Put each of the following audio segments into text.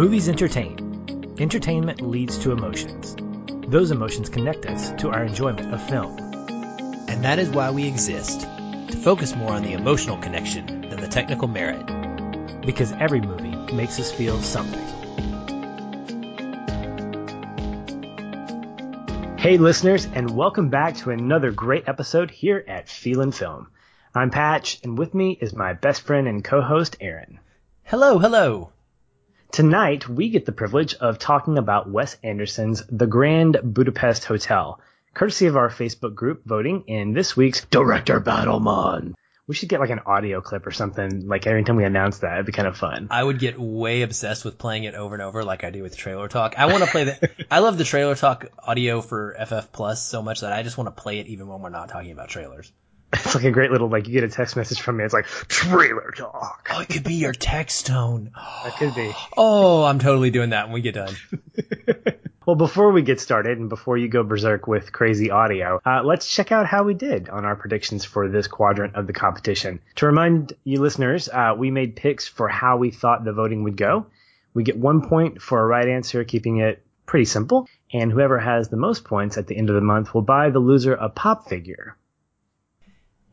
Movies entertain. Entertainment leads to emotions. Those emotions connect us to our enjoyment of film. And that is why we exist to focus more on the emotional connection than the technical merit. Because every movie makes us feel something. Hey, listeners, and welcome back to another great episode here at Feelin' Film. I'm Patch, and with me is my best friend and co host, Aaron. Hello, hello. Tonight, we get the privilege of talking about Wes Anderson's The Grand Budapest Hotel, courtesy of our Facebook group voting in this week's Director Battlemon. We should get like an audio clip or something, like every time we announce that. It'd be kind of fun. I would get way obsessed with playing it over and over like I do with Trailer Talk. I want to play the, I love the Trailer Talk audio for FF Plus so much that I just want to play it even when we're not talking about trailers. It's like a great little, like, you get a text message from me. It's like, Trailer Talk. Oh, it could be your text tone. That could be. Oh, I'm totally doing that when we get done. Well, before we get started and before you go berserk with crazy audio, uh, let's check out how we did on our predictions for this quadrant of the competition. To remind you listeners, uh, we made picks for how we thought the voting would go. We get one point for a right answer, keeping it pretty simple. And whoever has the most points at the end of the month will buy the loser a pop figure.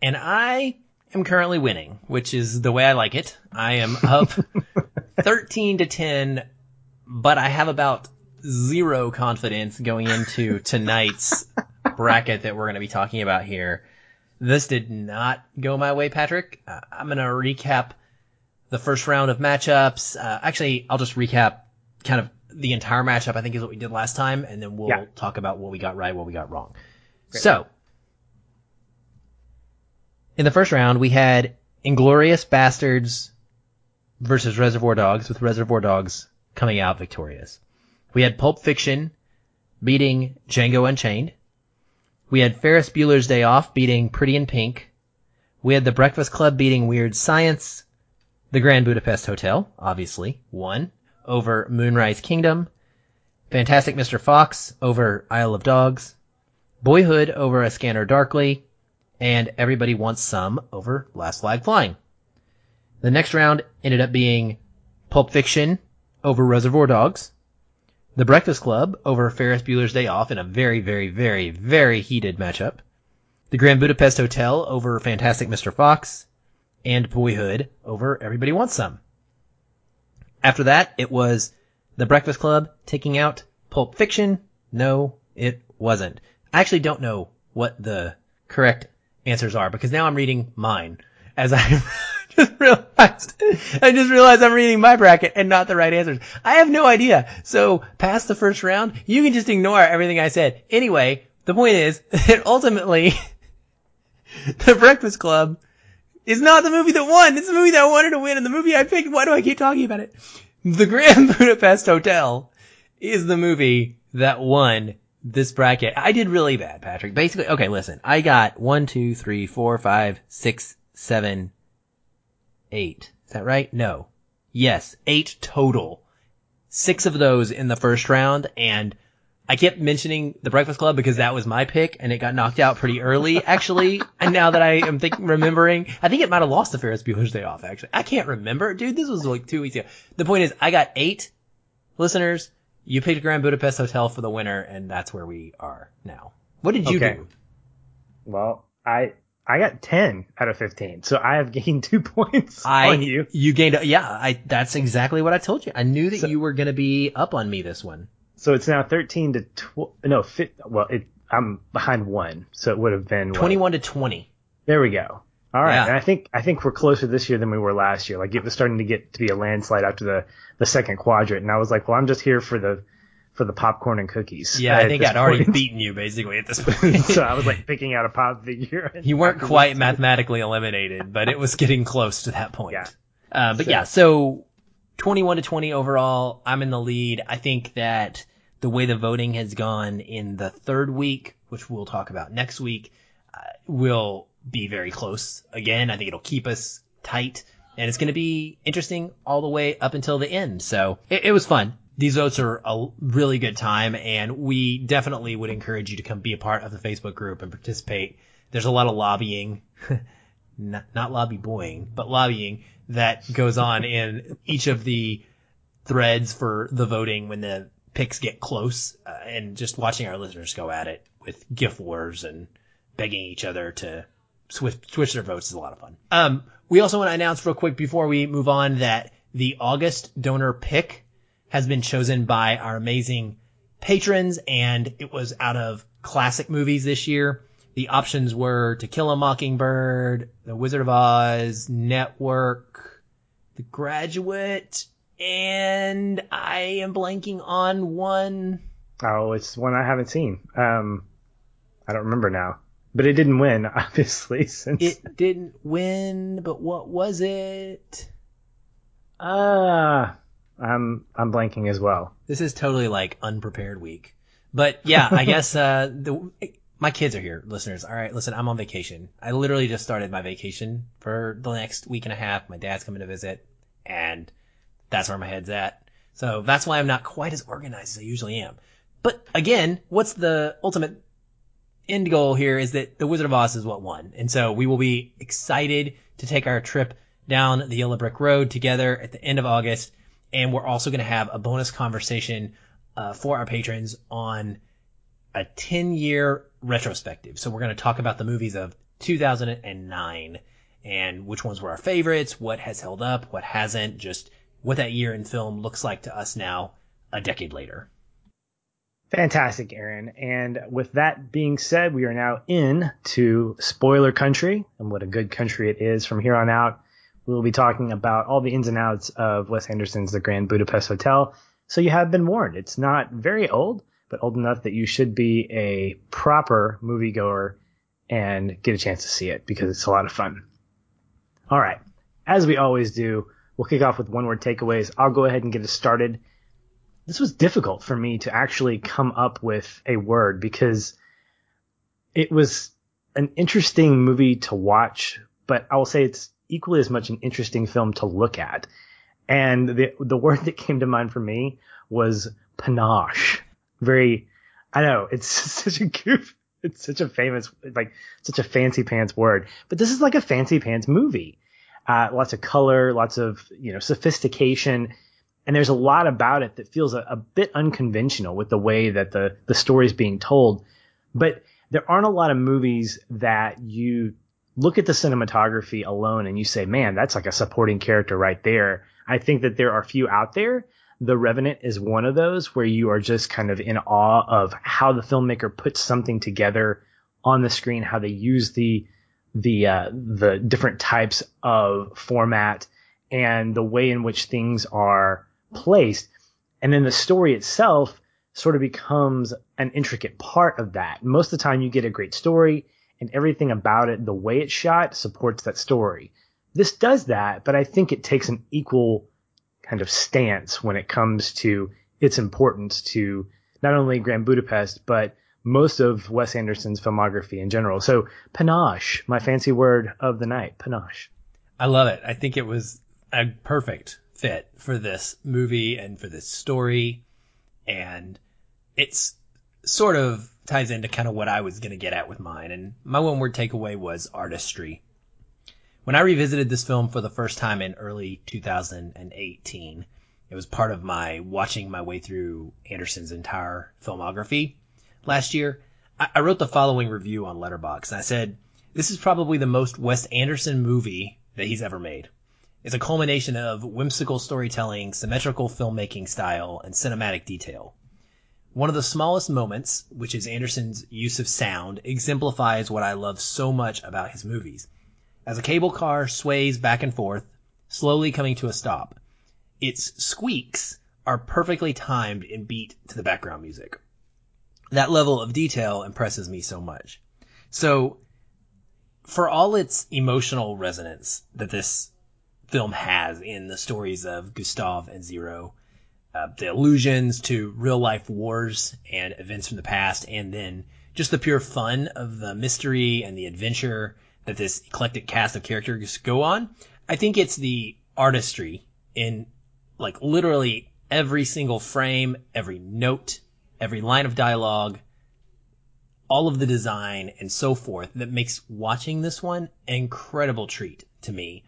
And I am currently winning, which is the way I like it. I am up 13 to 10, but I have about zero confidence going into tonight's bracket that we're going to be talking about here. This did not go my way, Patrick. Uh, I'm going to recap the first round of matchups. Uh, actually, I'll just recap kind of the entire matchup, I think is what we did last time, and then we'll Yeah. talk about what we got right, what we got wrong. So, in the first round, we had Inglourious Basterds versus Reservoir Dogs, with Reservoir Dogs coming out victorious. We had Pulp Fiction beating Django Unchained. We had Ferris Bueller's Day Off beating Pretty in Pink. We had The Breakfast Club beating Weird Science. The Grand Budapest Hotel, obviously, won over Moonrise Kingdom. Fantastic Mr. Fox over Isle of Dogs. Boyhood over A Scanner Darkly. And Everybody Wants Some over Last Flag Flying. The next round ended up being Pulp Fiction over Reservoir Dogs. The Breakfast Club over Ferris Bueller's Day Off in a very, very, very, very heated matchup. The Grand Budapest Hotel over Fantastic Mr. Fox. And Boyhood over Everybody Wants Some. After that, it was The Breakfast Club taking out Pulp Fiction. No, it wasn't. I actually don't know what the correct answers are because now I'm reading mine as I just realized, I just realized I'm reading my bracket and not the right answers. I have no idea. So past the first round, you can just ignore everything I said. Anyway, the point is that ultimately the Breakfast Club is not the movie that won. It's the movie that I wanted to win and the movie I picked. Why do I keep talking about it? The Grand Budapest Hotel is the movie that won this bracket. I did really bad, Patrick. Basically, okay, listen. I got one, two, three, four, five, six, seven, eight. Is that right? No. Yes, eight total. Six of those in the first round, and I kept mentioning the Breakfast Club because that was my pick, and it got knocked out pretty early, actually. and now that I am think, remembering, I think it might have lost the Ferris Bueller's Day Off, actually. I can't remember. Dude, this was like two weeks ago. The point is, I got eight listeners. You picked Grand Budapest Hotel for the winner, and that's where we are now. What did you Okay. do? Well, I, I got 10 out of 15, so I have gained two points I on you. you gained yeah I that's exactly what I told you. I knew that So- you were gonna be up on me this one. So it's now 13 to 12, no, fit, well, it, I'm behind one, so it would have been what? Twenty one to twenty. There we go. All right, Yeah. and I think I think we're closer this year than we were last year. Like it was starting to get to be a landslide after the the second quadrant, and I was like, well, I'm just here for the for the popcorn and cookies. Yeah, I think I'd already beaten you basically at this point. so I was like picking out a pop figure. you weren't quite mathematically eliminated, but it was getting close to that point. Yeah. Uh, but So- yeah, so 21 to 20 overall, I'm in the lead. I think that the way the voting has gone in the third week, which we'll talk about next week, uh, will be very close again. I think it'll keep us tight and it's going to be interesting all the way up until the end. So it, it was fun. These votes are a really good time and we definitely would encourage you to come be a part of the Facebook group and participate. There's a lot of lobbying, not, not lobby boying, but lobbying that goes on in each of the threads for the voting when the picks get close, uh, and just watching our listeners go at it with GIF wars and begging each other to switch, switch their votes is a lot of fun. Um, we also want to announce real quick before we move on that the August donor pick has been chosen by our amazing patrons and it was out of classic movies this year. The options were To Kill a Mockingbird, The Wizard of Oz, Network, The Graduate, and I am blanking on one. Oh, it's one I haven't seen. Um, I don't remember now, but it didn't win, obviously. Since It didn't win, but what was it? ah, I'm I'm blanking as well. This is totally like unprepared week. But yeah, I guess uh the my kids are here, listeners. All right, listen, I'm on vacation. I literally just started my vacation for the next week and a half. My dad's coming to visit, and that's where my head's at. So that's why I'm not quite as organized as I usually am. But again, what's the ultimate end goal here is that the Wizard of Oz is what won. And so we will be excited to take our trip down the Yellow Brick Road together at the end of August. And we're also going to have a bonus conversation uh, for our patrons on a 10 year retrospective. So we're going to talk about the movies of 2009 and which ones were our favorites, what has held up, what hasn't, just what that year in film looks like to us now, a decade later. Fantastic, Aaron. And with that being said, we are now in to spoiler country and what a good country it is from here on out. We will be talking about all the ins and outs of Wes Anderson's The Grand Budapest Hotel. So you have been warned. It's not very old, but old enough that you should be a proper moviegoer and get a chance to see it because it's a lot of fun. All right. As we always do, we'll kick off with one word takeaways. I'll go ahead and get us started. This was difficult for me to actually come up with a word because it was an interesting movie to watch, but I will say it's equally as much an interesting film to look at. And the the word that came to mind for me was panache. Very, I know it's such a goof. It's such a famous, like such a fancy pants word, but this is like a fancy pants movie. Uh, lots of color, lots of you know sophistication, and there's a lot about it that feels a, a bit unconventional with the way that the the story is being told. But there aren't a lot of movies that you look at the cinematography alone and you say, man, that's like a supporting character right there. I think that there are few out there. The Revenant is one of those where you are just kind of in awe of how the filmmaker puts something together on the screen, how they use the the uh, the different types of format and the way in which things are placed, and then the story itself sort of becomes an intricate part of that. Most of the time, you get a great story and everything about it, the way it's shot, supports that story. This does that, but I think it takes an equal kind of stance when it comes to its importance to not only Grand Budapest, but most of Wes Anderson's filmography in general. So panache, my fancy word of the night, panache. I love it. I think it was a perfect fit for this movie and for this story. And it's sort of ties into kind of what I was going to get at with mine. And my one word takeaway was artistry. When I revisited this film for the first time in early 2018, it was part of my watching my way through Anderson's entire filmography last year. I, I wrote the following review on Letterboxd. And I said, this is probably the most Wes Anderson movie that he's ever made. It's a culmination of whimsical storytelling, symmetrical filmmaking style, and cinematic detail. One of the smallest moments, which is Anderson's use of sound, exemplifies what I love so much about his movies. As a cable car sways back and forth, slowly coming to a stop, its squeaks are perfectly timed and beat to the background music. That level of detail impresses me so much. So, for all its emotional resonance that this film has in the stories of Gustave and Zero, uh, the allusions to real life wars and events from the past, and then just the pure fun of the mystery and the adventure that this eclectic cast of characters go on. I think it's the artistry in like literally every single frame, every note, every line of dialogue, all of the design and so forth that makes watching this one an incredible treat to me.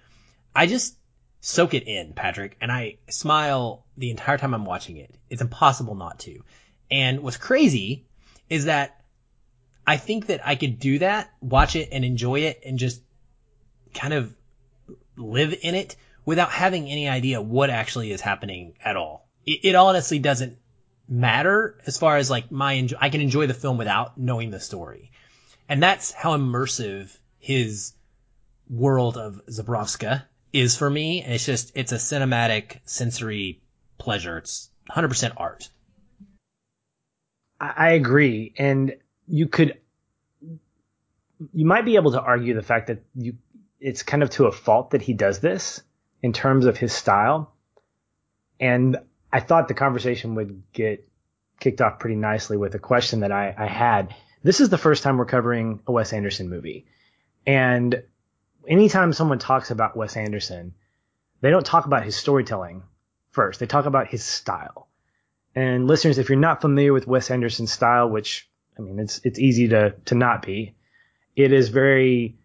I just soak it in, Patrick, and I smile the entire time I'm watching it. It's impossible not to. And what's crazy is that I think that I could do that, watch it and enjoy it and just kind of live in it without having any idea what actually is happening at all. It, it honestly doesn't matter as far as like my, enjoy- I can enjoy the film without knowing the story. And that's how immersive his world of Zubrowka is for me. And it's just, it's a cinematic sensory pleasure. It's 100% art. I agree. And you could, you might be able to argue the fact that you, it's kind of to a fault that he does this in terms of his style. And I thought the conversation would get kicked off pretty nicely with a question that I, I had. This is the first time we're covering a Wes Anderson movie. And anytime someone talks about Wes Anderson, they don't talk about his storytelling first. They talk about his style. And listeners, if you're not familiar with Wes Anderson's style, which I mean, it's it's easy to to not be, it is very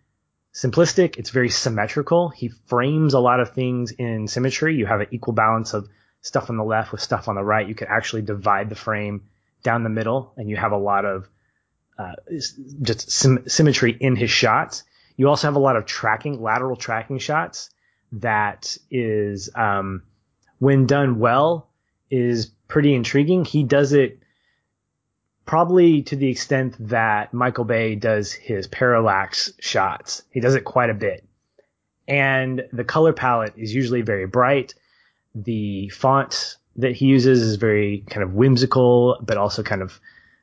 simplistic. It's very symmetrical. He frames a lot of things in symmetry. You have an equal balance of stuff on the left with stuff on the right. You can actually divide the frame down the middle, and you have a lot of uh, just sym- symmetry in his shots. You also have a lot of tracking, lateral tracking shots that is, um, when done well, is pretty intriguing. He does it probably to the extent that Michael Bay does his parallax shots. He does it quite a bit. And the color palette is usually very bright. The font that he uses is very kind of whimsical, but also kind of,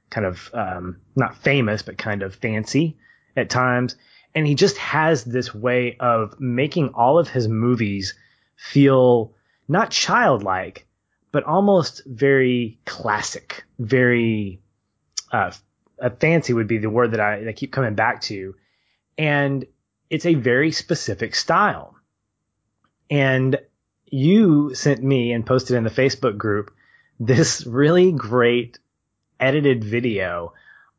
kind of, um, not famous, but kind of fancy at times. And he just has this way of making all of his movies feel not childlike, but almost very classic, very uh, fancy would be the word that I, I keep coming back to. And it's a very specific style. And you sent me and posted in the Facebook group this really great edited video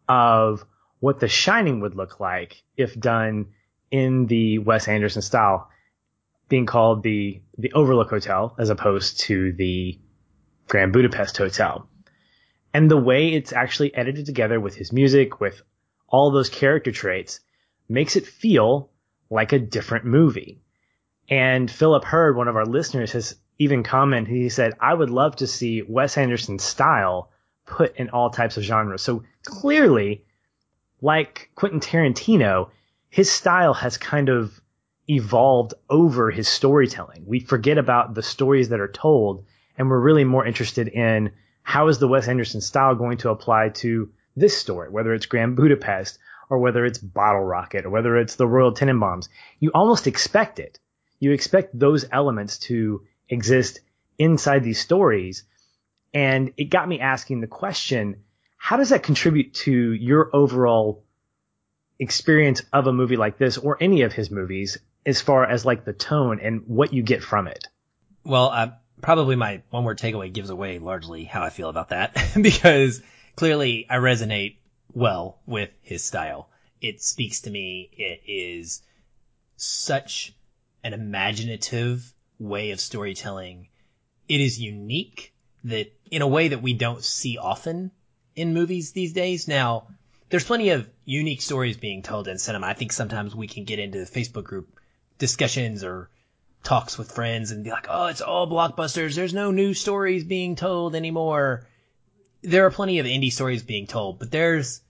of what The Shining would look like if done in the Wes Anderson style, being called the the Overlook Hotel as opposed to the Grand Budapest Hotel. And the way it's actually edited together with his music, with all those character traits, makes it feel like a different movie. And Philip Hurd, one of our listeners, has even commented, he said, I would love to see Wes Anderson's style put in all types of genres. So clearly, like Quentin Tarantino, his style has kind of evolved over his storytelling. We forget about the stories that are told and we're really more interested in how is the Wes Anderson style going to apply to this story, whether it's Grand Budapest or whether it's Bottle Rocket or whether it's the Royal Tenenbaums. You almost expect it. You expect those elements to exist inside these stories. And it got me asking the question, how does that contribute to your overall experience of a movie like this or any of his movies as far as like the tone and what you get from it? Well, uh, probably my one word takeaway gives away largely how I feel about that because clearly I resonate well with his style. It speaks to me. It is such an imaginative way of storytelling. It is unique that in a way that we don't see often in movies these days. Now, there's plenty of unique stories being told in cinema. I think sometimes we can get into Facebook group discussions or talks with friends and be like, oh, it's all blockbusters. There's no new stories being told anymore. There are plenty of indie stories being told, but there's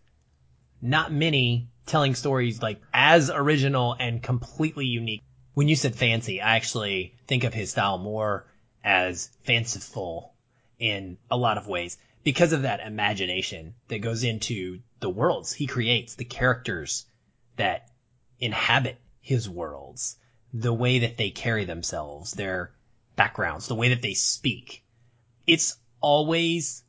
not many telling stories like as original and completely unique. When you said fancy, I actually think of his style more as fanciful in a lot of ways because of that imagination that goes into the worlds he creates, the characters that inhabit his worlds, the way that they carry themselves, their backgrounds, the way that they speak. It's always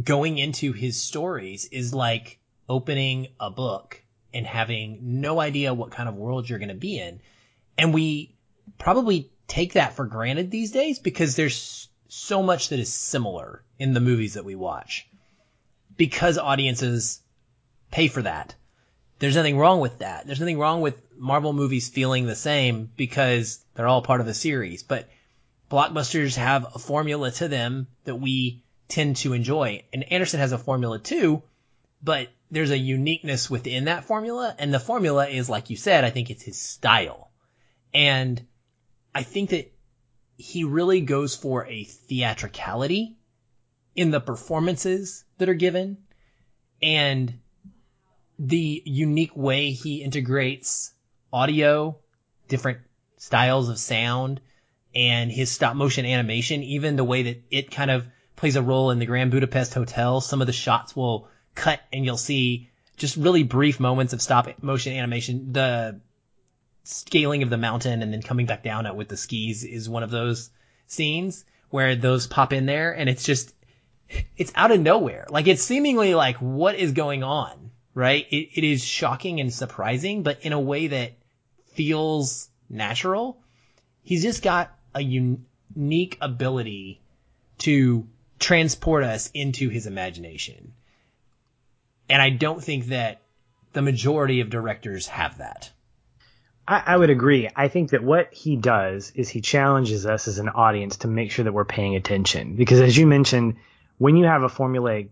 going into his stories is like opening a book and having no idea what kind of world you're going to be in. And we probably take that for granted these days because there's so much that is similar in the movies that we watch because audiences pay for that. there's nothing wrong with that. There's nothing wrong with Marvel movies feeling the same because they're all part of a series. But blockbusters have a formula to them that we tend to enjoy. And Anderson has a formula too, but there's a uniqueness within that formula. And the formula is, like you said, I think it's his style. And I think that he really goes for a theatricality in the performances that are given and the unique way he integrates audio, different styles of sound, and his stop motion animation, even the way that it kind of plays a role in the Grand Budapest Hotel. Some of the shots will cut and you'll see just really brief moments of stop motion animation. The scaling of the mountain and then coming back down it with the skis is one of those scenes where those pop in there and it's just, it's out of nowhere. Like it's seemingly like what is going on, right? It, it is shocking and surprising, but in a way that feels natural. He's just got a un- unique ability to transport us into his imagination. And I don't think that the majority of directors have that. I, I, would agree. I think that what he does is he challenges us as an audience to make sure that we're paying attention. Because as you mentioned, when you have a formulaic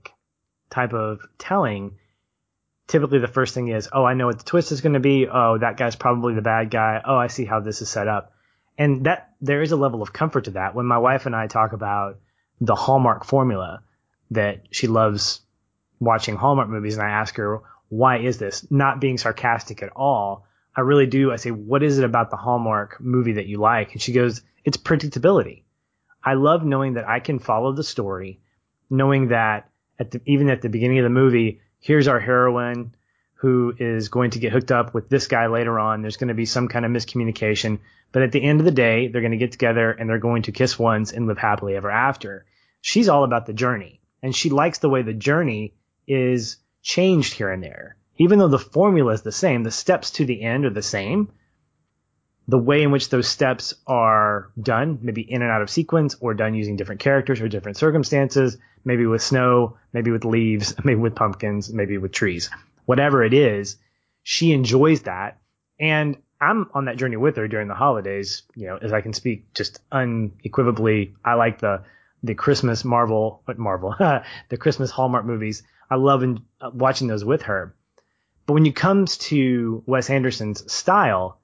type of telling, typically the first thing is, oh, I know what the twist is going to be. Oh, that guy's probably the bad guy. Oh, I see how this is set up. And that there is a level of comfort to that. When my wife and I talk about the Hallmark formula that she loves watching Hallmark movies and I ask her, why is this? Not being sarcastic at all. I really do. I say, what is it about the Hallmark movie that you like? And she goes, it's predictability. I love knowing that I can follow the story, knowing that at the, even at the beginning of the movie, here's our heroine who is going to get hooked up with this guy later on. There's going to be some kind of miscommunication. But at the end of the day, they're going to get together and they're going to kiss once and live happily ever after. She's all about the journey and she likes the way the journey is changed here and there. Even though the formula is the same, the steps to the end are the same. The way in which those steps are done, maybe in and out of sequence or done using different characters or different circumstances, maybe with snow, maybe with leaves, maybe with pumpkins, maybe with trees, whatever it is, she enjoys that. And I'm on that journey with her during the holidays, you know, as I can speak just unequivocally. I like the, the Christmas Marvel, but Marvel, the Christmas Hallmark movies. I love in, uh, watching those with her. But when it comes to Wes Anderson's style,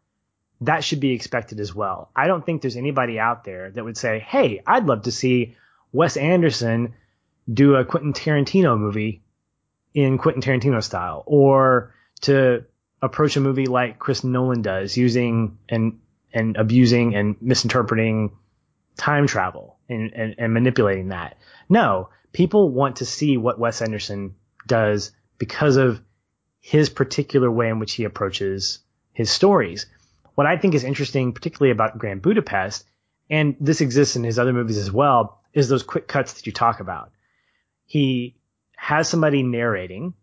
that should be expected as well. I don't think there's anybody out there that would say, Hey, I'd love to see Wes Anderson do a Quentin Tarantino movie in Quentin Tarantino style or to approach a movie like Chris Nolan does using and and abusing and misinterpreting time travel and, and, and manipulating that. No, people want to see what Wes Anderson does because of his particular way in which he approaches his stories. What I think is interesting, particularly about Grand Budapest, and this exists in his other movies as well, is those quick cuts that you talk about. He has somebody narrating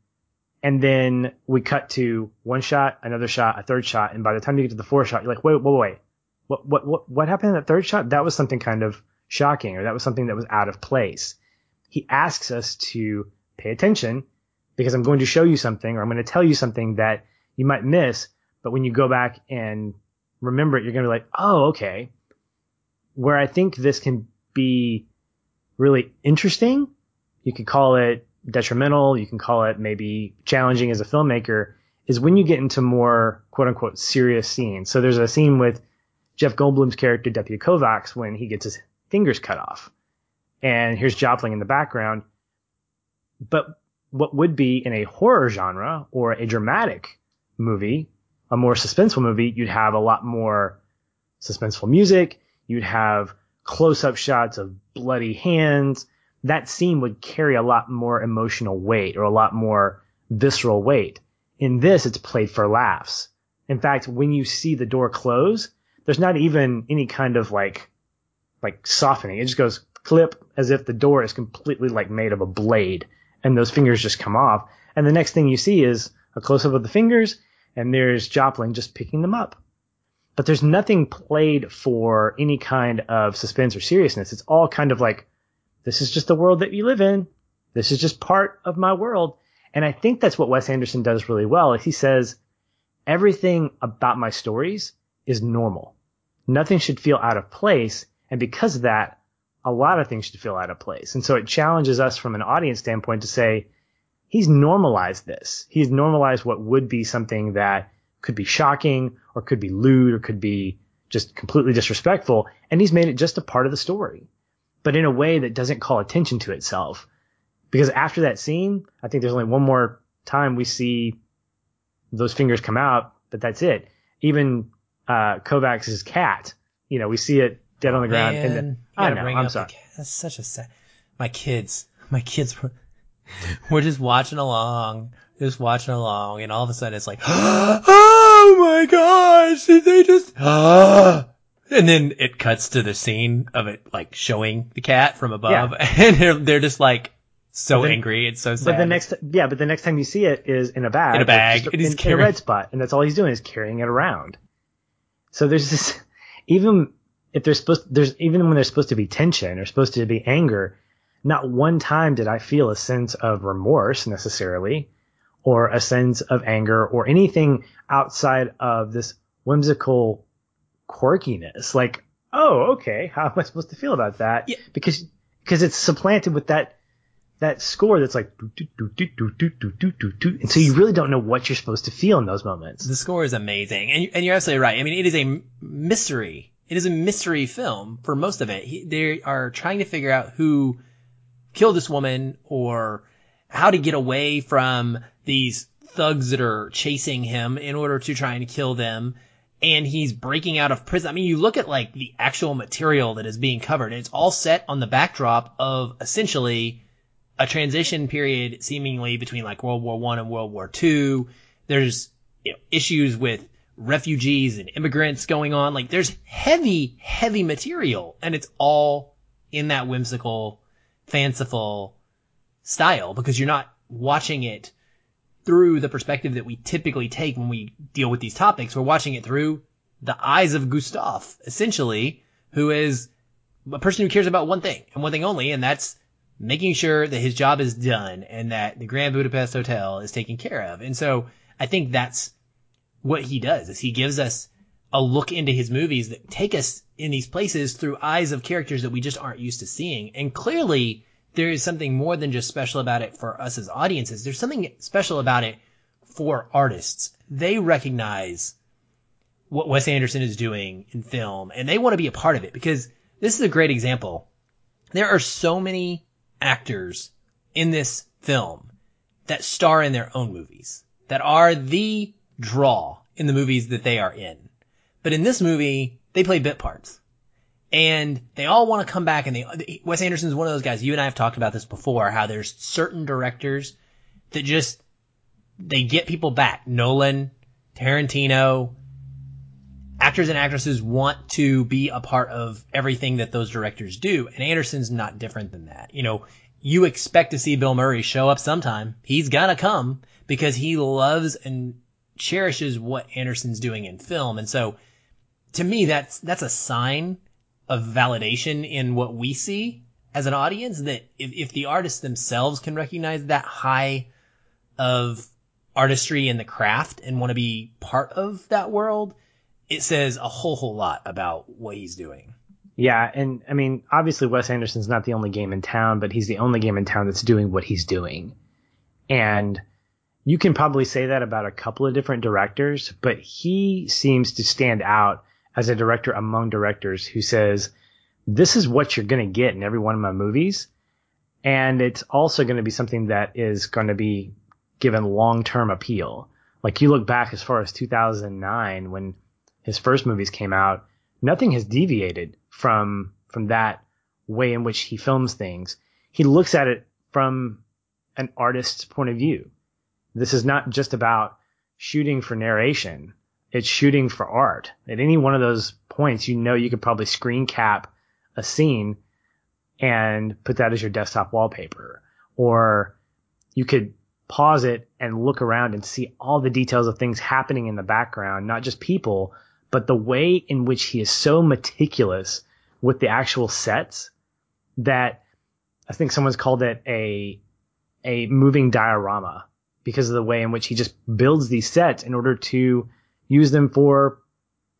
and then we cut to one shot, another shot, a third shot, and by the time you get to the fourth shot, you're like, wait, wait, wait, what, what, what, what happened in that third shot? That was something kind of shocking, or that was something that was out of place. He asks us to pay attention because I'm going to show you something, or I'm going to tell you something that you might miss, but when you go back and remember it, you're going to be like, oh, okay. Where I think this can be really interesting, you could call it detrimental, you can call it maybe challenging as a filmmaker, is when you get into more quote unquote serious scenes. So there's a scene with Jeff Goldblum's character, Deputy Kovacs, when he gets his fingers cut off. And here's Jopling in the background. But what would be in a horror genre or a dramatic movie, a more suspenseful movie, you'd have a lot more suspenseful music. You'd have close up shots of bloody hands that scene would carry a lot more emotional weight or a lot more visceral weight. In this, it's played for laughs. In fact, when you see the door close, there's not even any kind of like, like softening. It just goes clip as if the door is completely like made of a blade and those fingers just come off. And the next thing you see is a close up of the fingers and there's Jopling just picking them up. But there's nothing played for any kind of suspense or seriousness. It's all kind of like this is just the world that you live in. This is just part of my world. And I think that's what Wes Anderson does really well. He says, everything about my stories is normal. Nothing should feel out of place. And because of that, a lot of things should feel out of place. And so it challenges us from an audience standpoint to say, he's normalized this. He's normalized what would be something that could be shocking or could be lewd or could be just completely disrespectful. And he's made it just a part of the story, but in a way that doesn't call attention to itself. Because after that scene, I think there's only one more time we see those fingers come out, but that's it. Even, uh, Kovacs's cat, you know, we see it dead on the ground. Man, and then, I know, bring I'm up the sorry. That's such a sad. My kids, my kids were, we're just watching along, just watching along, and all of a sudden it's like, oh my gosh, did they just, and then it cuts to the scene of it like showing the cat from above, and they're, they're just like so then- angry. It's so sad. But the next, yeah, but the next time you see it is in a bag, In a bag, just and he's in, in a carrying- red spot, and that's all he's doing is carrying it around. So there's this, even if there's supposed there's even when there's supposed to be tension or supposed to be anger, not one time did I feel a sense of remorse necessarily, or a sense of anger or anything outside of this whimsical quirkiness. Like, oh, okay, how am I supposed to feel about that? Yeah. Because because it's supplanted with that that score that's like and so you really don't know what you're supposed to feel in those moments the score is amazing and, and you're absolutely right i mean it is a mystery it is a mystery film for most of it. He, they are trying to figure out who killed this woman or how to get away from these thugs that are chasing him in order to try and kill them. And he's breaking out of prison. I mean, you look at like the actual material that is being covered. It's all set on the backdrop of essentially a transition period seemingly between like World War One and World War Two. There's you know, issues with refugees and immigrants going on. Like there's heavy, heavy material and it's all in that whimsical, fanciful style because you're not watching it through the perspective that we typically take when we deal with these topics. We're watching it through the eyes of Gustave, essentially, who is a person who cares about one thing and one thing only, and that's making sure that his job is done and that the Grand Budapest Hotel is taken care of. And so I think that's what he does is he gives us a look into his movies that take us in these places through eyes of characters that we just aren't used to seeing. And clearly there is something more than just special about it for us as audiences. There's something special about it for artists. They recognize what Wes Anderson is doing in film and they want to be a part of it because this is a great example. There are so many actors in this film that star in their own movies that are the draw in the movies that they are in. But in this movie, they play bit parts. And they all want to come back and they, Wes Anderson is one of those guys. You and I have talked about this before, how there's certain directors that just, they get people back. Nolan, Tarantino, actors and actresses want to be a part of everything that those directors do. And Anderson's not different than that. You know, you expect to see Bill Murray show up sometime. He's gotta come because he loves and cherishes what Anderson's doing in film. And so to me, that's, that's a sign of validation in what we see as an audience that if, if the artists themselves can recognize that high of artistry in the craft and want to be part of that world, it says a whole, whole lot about what he's doing. Yeah, and I mean, obviously Wes Anderson's not the only game in town, but he's the only game in town that's doing what he's doing. And you can probably say that about a couple of different directors, but he seems to stand out as a director among directors who says, this is what you're going to get in every one of my movies. And it's also going to be something that is going to be given long-term appeal. Like you look back as far as 2009 when his first movies came out, nothing has deviated from from that way in which he films things. He looks at it from an artist's point of view. This is not just about shooting for narration. It's shooting for art. At any one of those points, you know you could probably screen cap a scene and put that as your desktop wallpaper. Or you could pause it and look around and see all the details of things happening in the background, not just people, but the way in which he is so meticulous with the actual sets that I think someone's called it a a moving diorama because of the way in which he just builds these sets in order to use them for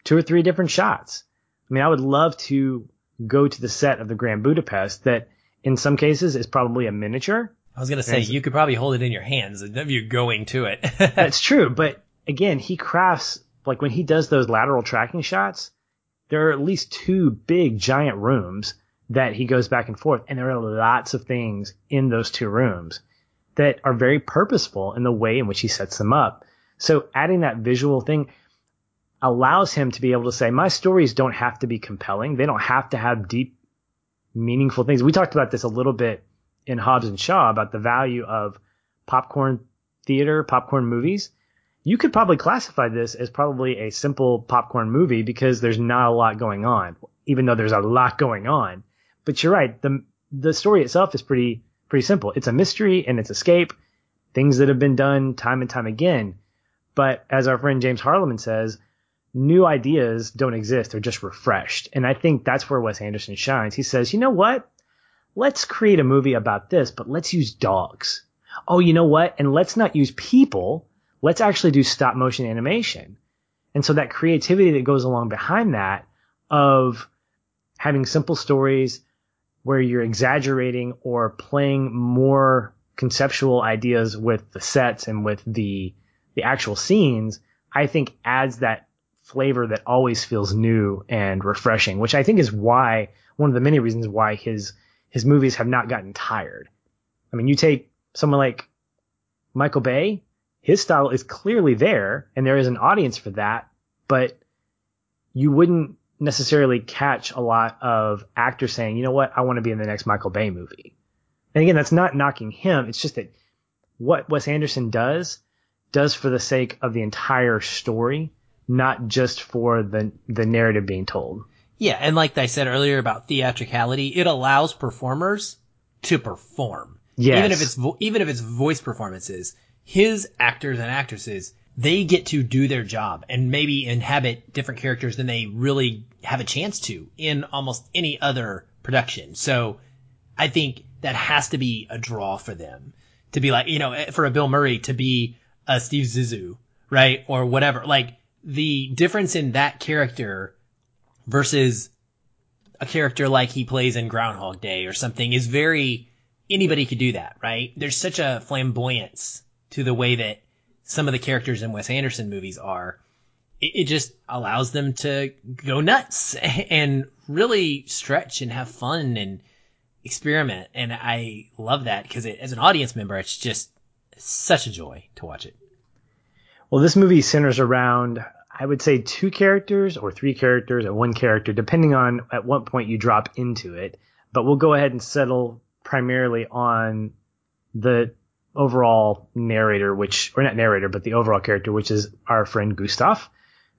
two or three different shots. I mean, I would love to go to the set of the Grand Budapest that in some cases is probably a miniature. I was gonna say you could probably hold it in your hands of you going to it. That's true, but again, he crafts like when he does those lateral tracking shots, there are at least two big giant rooms that he goes back and forth, and there are lots of things in those two rooms that are very purposeful in the way in which he sets them up. So adding that visual thing allows him to be able to say, my stories don't have to be compelling. They don't have to have deep, meaningful things. We talked about this a little bit in Hobbs and Shaw about the value of popcorn theater, popcorn movies. You could probably classify this as probably a simple popcorn movie because there's not a lot going on, even though there's a lot going on. But you're right. The, the story itself is pretty, pretty simple. It's a mystery and it's escape, things that have been done time and time again. But as our friend James Harleman says, new ideas don't exist. They're just refreshed. And I think that's where Wes Anderson shines. He says, you know what? Let's create a movie about this, but let's use dogs. Oh, you know what? And let's not use people. Let's actually do stop motion animation. And so that creativity that goes along behind that of having simple stories where you're exaggerating or playing more conceptual ideas with the sets and with the the actual scenes, I think adds that flavor that always feels new and refreshing, which I think is why one of the many reasons why his his movies have not gotten tired. I mean, you take someone like Michael Bay, his style is clearly there and there is an audience for that, but you wouldn't necessarily catch a lot of actors saying, you know what, I want to be in the next Michael Bay movie. And again, that's not knocking him. It's just that what Wes Anderson does, does for the sake of the entire story not just for the the narrative being told. Yeah, and like I said earlier about theatricality, it allows performers to perform. Yes. Even if it's vo- even if it's voice performances, his actors and actresses they get to do their job and maybe inhabit different characters than they really have a chance to in almost any other production. So I think that has to be a draw for them to be like, you know, eh, for a Bill Murray to be a Steve Zissou, right? Or whatever. Like the difference in that character versus a character like he plays in Groundhog Day or something is very, anybody could do that, right? There's such a flamboyance to the way that some of the characters in Wes Anderson movies are. It, it just allows them to go nuts and really stretch and have fun and experiment. And I love that because as an audience member, it's just such a joy to watch it. Well, this movie centers around, I would say, two characters or three characters or one character, depending on at what point you drop into it. But we'll go ahead and settle primarily on the overall narrator, which, or not narrator, but the overall character, which is our friend Gustave,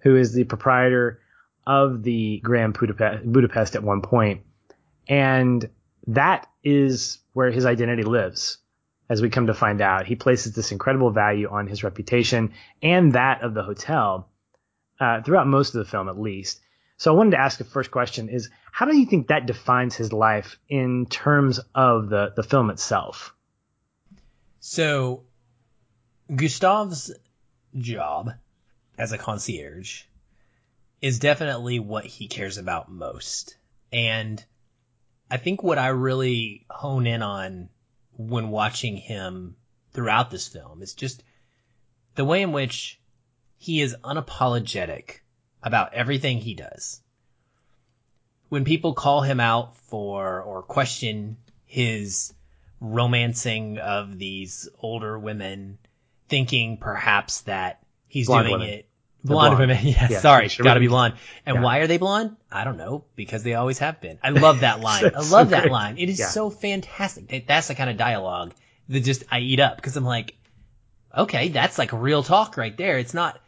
who is the proprietor of the Grand Budapest, Budapest at one point. And that is where his identity lives as we come to find out. He places this incredible value on his reputation and that of the hotel uh, throughout most of the film, at least. So I wanted to ask a first question: Is how do you think that defines his life in terms of the the film itself? So, Gustave's job as a concierge is definitely what he cares about most, and I think what I really hone in on when watching him throughout this film is just the way in which he is unapologetic about everything he does. When people call him out for or question his romancing of these older women, thinking perhaps that he's Blonde doing women. it. Blonde, blonde. women, yeah, Yeah, sorry, sure. gotta be blonde. And Yeah. why are they blonde? I don't know, because they always have been. I love that line. I love so that great. line. It is Yeah. so fantastic. That's the kind of dialogue that just I eat up because I'm like, okay, that's like real talk right there. It's not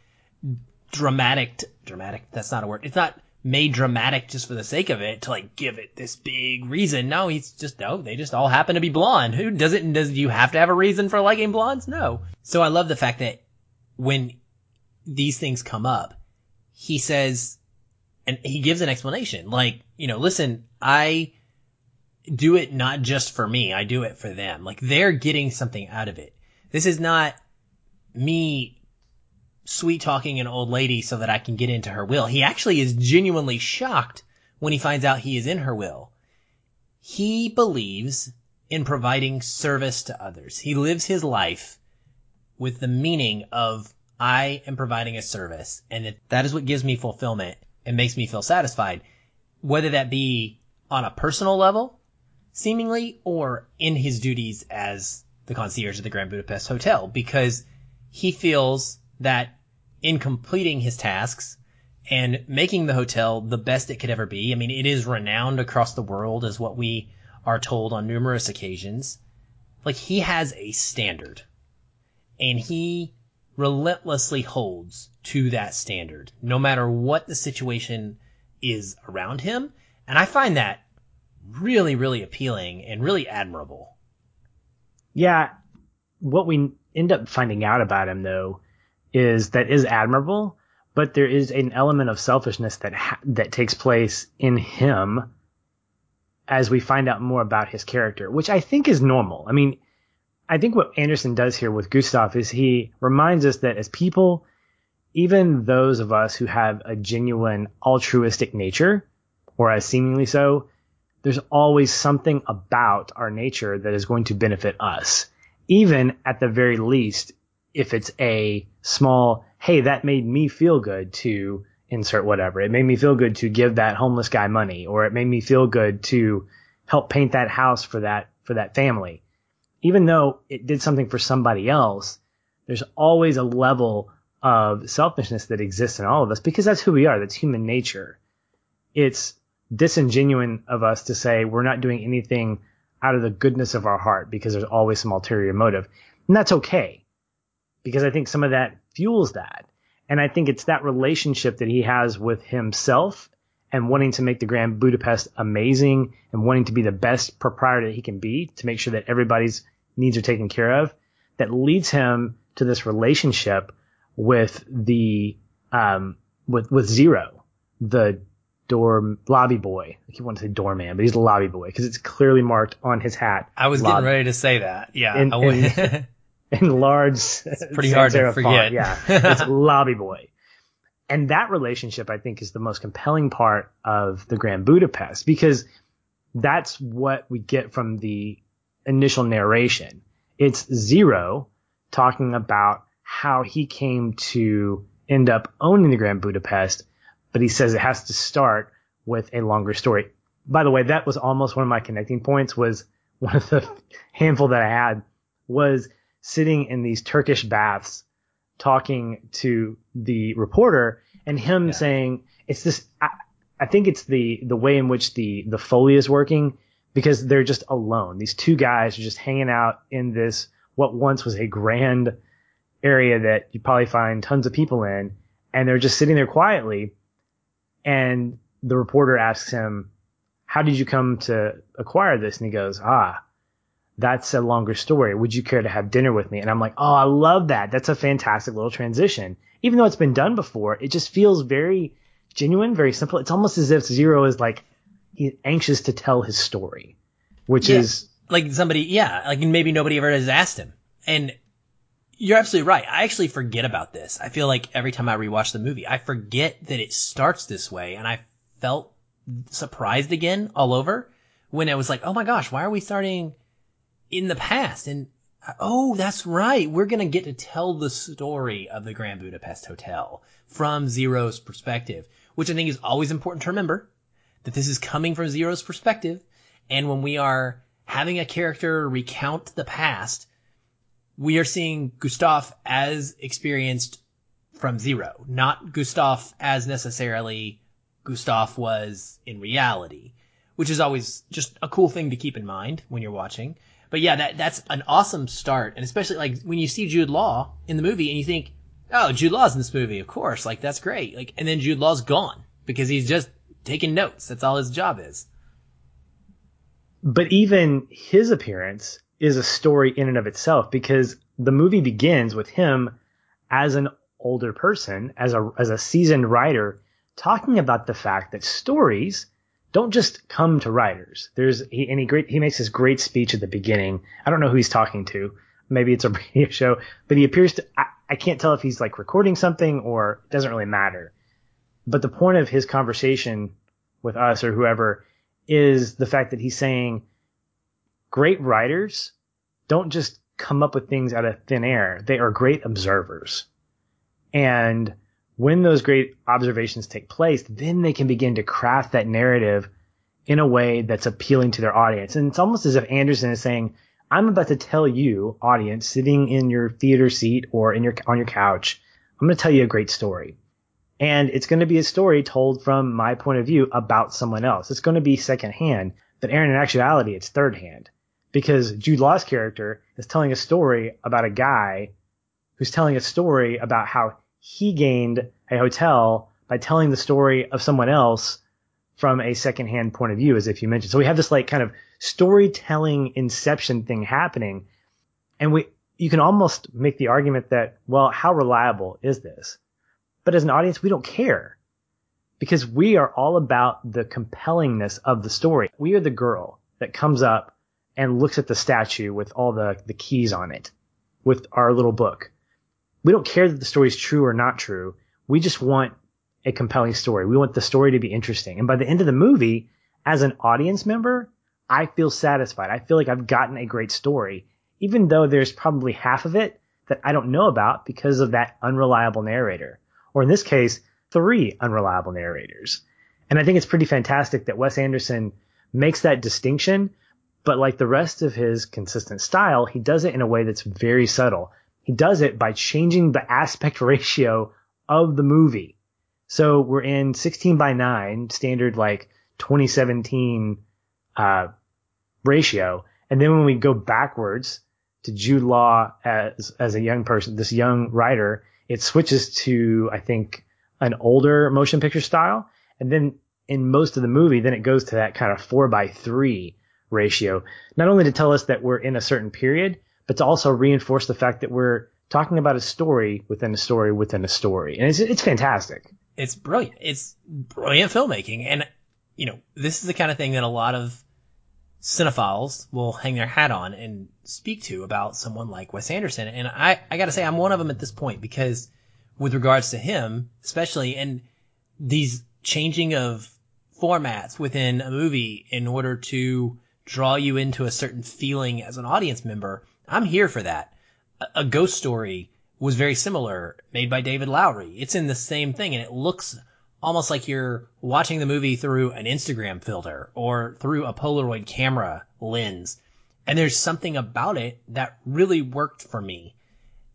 dramatic. dramatic. That's not a word. It's not made dramatic just for the sake of it to like give it this big reason. No, he's just no. They just all happen to be blonde. Who does it? Does you have to have a reason for liking blondes? No. So I love the fact that when these things come up, he says, and he gives an explanation. Like, you know, listen, I do it not just for me. I do it for them. Like they're getting something out of it. This is not me sweet talking an old lady so that I can get into her will. He actually is genuinely shocked when he finds out he is in her will. He believes in providing service to others. He lives his life with the meaning of I am providing a service and that, that is what gives me fulfillment and makes me feel satisfied. Whether that be on a personal level, seemingly, or in his duties as the concierge of the Grand Budapest Hotel, because he feels that in completing his tasks and making the hotel the best it could ever be, I mean, it is renowned across the world as what we are told on numerous occasions. Like he has a standard and he relentlessly holds to that standard, no matter what the situation is around him. And I find that really, really appealing and really admirable. Yeah. What we end up finding out about him though is that is admirable, but there is an element of selfishness that ha- that takes place in him as we find out more about his character, which I think is normal. I mean, I think what Anderson does here with Gustave is he reminds us that as people, even those of us who have a genuine altruistic nature, or as seemingly so, there's always something about our nature that is going to benefit us. Even at the very least, if it's a small, hey, that made me feel good to insert whatever. It made me feel good to give that homeless guy money, or it made me feel good to help paint that house for that, for that family. Even though it did something for somebody else, there's always a level of selfishness that exists in all of us because that's who we are. That's human nature. It's disingenuous of us to say we're not doing anything out of the goodness of our heart because there's always some ulterior motive. And that's okay because I think some of that fuels that. And I think it's that relationship that he has with himself and wanting to make the Grand Budapest amazing and wanting to be the best proprietor that he can be to make sure that everybody's needs are taken care of that leads him to this relationship with the um with with Zero, the door lobby boy. I keep wanting to say doorman, but he's the lobby boy because it's clearly marked on his hat. I was lobby. getting ready to say that. Yeah. In, in, in large, it's pretty hard to forget. Font. Yeah, it's lobby boy. And that relationship, I think, is the most compelling part of the Grand Budapest because that's what we get from the initial narration. It's Zero talking about how he came to end up owning the Grand Budapest, but he says it has to start with a longer story. By the way, that was almost one of my connecting points was one of the handful that I had was sitting in these Turkish baths talking to the reporter and him yeah. saying it's this I, I, think it's the the way in which the the foley is working because they're just alone. These two guys are just hanging out in this what once was a grand area that you probably find tons of people in and they're just sitting there quietly. And the reporter asks him how did you come to acquire this? And he goes ah that's a longer story. Would you care to have dinner with me? And I'm like, oh, I love that. That's a fantastic little transition. Even though it's been done before, it just feels very genuine, very simple. It's almost as if Zero is like he's anxious to tell his story, which yeah. is like somebody, yeah, like maybe nobody ever has asked him. And you're absolutely right. I actually forget about this. I feel like every time I rewatch the movie, I forget that it starts this way, and I felt surprised again all over when it was like, oh my gosh, why are we starting? In the past. And oh, that's right. We're going to get to tell the story of the Grand Budapest Hotel from Zero's perspective, which I think is always important to remember that this is coming from Zero's perspective. And when we are having a character recount the past, we are seeing Gustave as experienced from Zero, not Gustave as necessarily Gustave was in reality, which is always just a cool thing to keep in mind when you're watching. But yeah, that that's an awesome start, and especially like when you see Jude Law in the movie and you think, oh, Jude Law's in this movie, of course, like that's great. Like, and then Jude Law's gone because he's just taking notes. That's all his job is. But even his appearance is a story in and of itself because the movie begins with him as an older person, as a as a seasoned writer, talking about the fact that stories don't just come to writers. There's he, and he great he makes this great speech at the beginning. I don't know who he's talking to. Maybe it's a radio show, but he appears to. I, I can't tell if he's like recording something or it doesn't really matter. But the point of his conversation with us or whoever is the fact that he's saying great writers don't just come up with things out of thin air. They are great observers. And when those great observations take place, then they can begin to craft that narrative in a way that's appealing to their audience. And it's almost as if Anderson is saying, I'm about to tell you, audience, sitting in your theater seat or in your on your couch, I'm going to tell you a great story. And it's going to be a story told from my point of view about someone else. It's going to be secondhand, but Aaron, in actuality, it's third hand because Jude Law's character is telling a story about a guy who's telling a story about how he gained a hotel by telling the story of someone else from a secondhand point of view, as if you mentioned. So we have this like kind of storytelling inception thing happening. And we, you can almost make the argument that, well, how reliable is this? But as an audience, we don't care because we are all about the compellingness of the story. We are the girl that comes up and looks at the statue with all the, the keys on it with our little book. We don't care that the story is true or not true. We just want a compelling story. We want the story to be interesting. And by the end of the movie, as an audience member, I feel satisfied. I feel like I've gotten a great story, even though there's probably half of it that I don't know about because of that unreliable narrator. Or in this case, three unreliable narrators. And I think it's pretty fantastic that Wes Anderson makes that distinction, but like the rest of his consistent style, he does it in a way that's very subtle. He does it by changing the aspect ratio of the movie. So we're in 16 by 9, standard like 2017 uh, ratio. And then when we go backwards to Jude Law as as a young person, this young writer, it switches to I think an older motion picture style. And then in most of the movie, then it goes to that kind of four by three ratio, not only to tell us that we're in a certain period, but to also reinforce the fact that we're talking about a story within a story within a story. And it's, it's fantastic. It's brilliant. It's brilliant filmmaking. And, you know, this is the kind of thing that a lot of cinephiles will hang their hat on and speak to about someone like Wes Anderson. And I, I gotta say, I'm one of them at this point because with regards to him, especially and these changing of formats within a movie in order to draw you into a certain feeling as an audience member, I'm here for that. A, a ghost story was very similar, made by David Lowery. It's in the same thing and it looks almost like you're watching the movie through an Instagram filter or through a Polaroid camera lens. And there's something about it that really worked for me.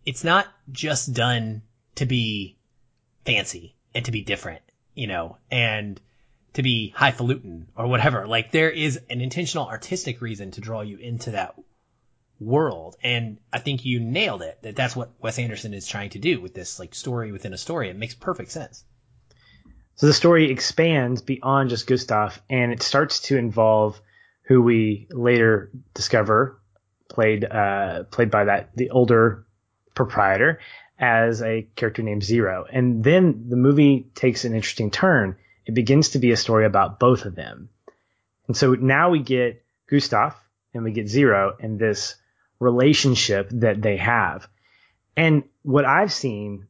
It's not just done to be fancy and to be different, you know, and to be highfalutin or whatever. Like there is an intentional artistic reason to draw you into that world. And I think you nailed it that that's what Wes Anderson is trying to do with this like story within a story. It makes perfect sense. So the story expands beyond just Gustave and it starts to involve who we later discover played uh, played by that the older proprietor as a character named Zero. And then the movie takes an interesting turn. It begins to be a story about both of them. And so now we get Gustave and we get Zero and this relationship that they have. And what I've seen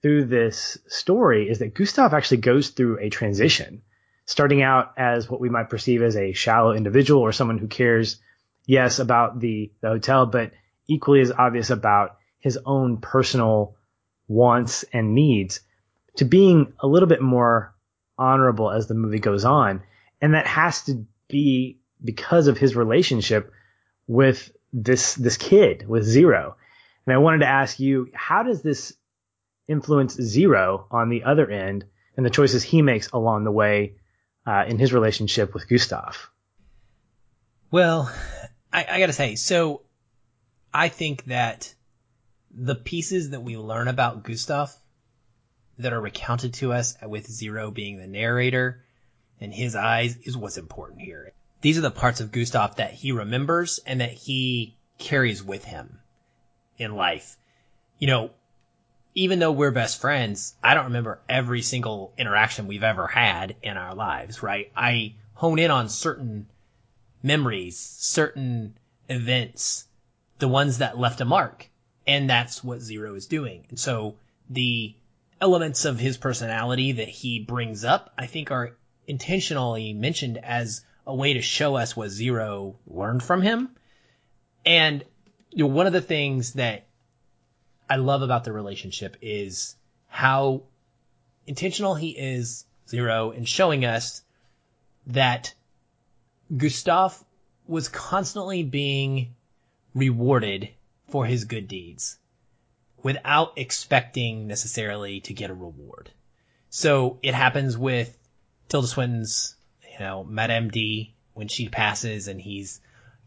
through this story is that Gustave actually goes through a transition, starting out as what we might perceive as a shallow individual or someone who cares, yes, about the, the hotel, but equally as obvious about his own personal wants and needs to being a little bit more honorable as the movie goes on. And that has to be because of his relationship with this, this kid with Zero. And I wanted to ask you, how does this influence Zero on the other end and the choices he makes along the way uh, in his relationship with Gustave? Well, I, I gotta say, so I think that the pieces that we learn about Gustave that are recounted to us with Zero being the narrator and his eyes is what's important here. These are the parts of Gustave that he remembers and that he carries with him in life. You know, even though we're best friends, I don't remember every single interaction we've ever had in our lives, right? I hone in on certain memories, certain events, the ones that left a mark And that's what Zero is doing. And so the elements of his personality that he brings up, I think are intentionally mentioned as a way to show us what Zero learned from him. And you know, one of the things that I love about the relationship is how intentional he is, Zero, in showing us that Gustave was constantly being rewarded for his good deeds without expecting necessarily to get a reward. So it happens with Tilda Swinton's, you know, Madame D when she passes and he's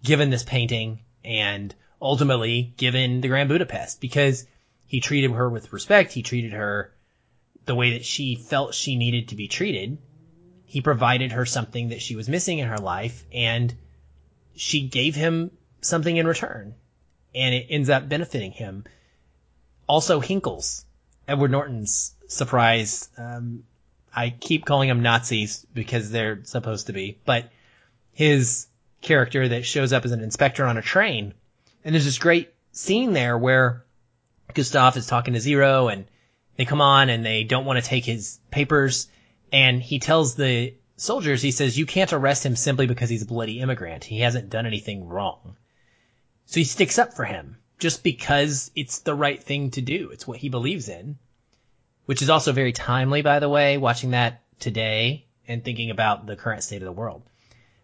given this painting and ultimately given the Grand Budapest because he treated her with respect. He treated her the way that she felt she needed to be treated. He provided her something that she was missing in her life and she gave him something in return and it ends up benefiting him. Also, Henckels, Edward Norton's surprise. Um, I keep calling them Nazis because they're supposed to be, but his character that shows up as an inspector on a train. And there's this great scene there where Gustave is talking to Zero and they come on and they don't want to take his papers and he tells the soldiers, he says, you can't arrest him simply because he's a bloody immigrant. He hasn't done anything wrong. So he sticks up for him just because it's the right thing to do. It's what he believes in, which is also very timely, by the way, watching that today and thinking about the current state of the world.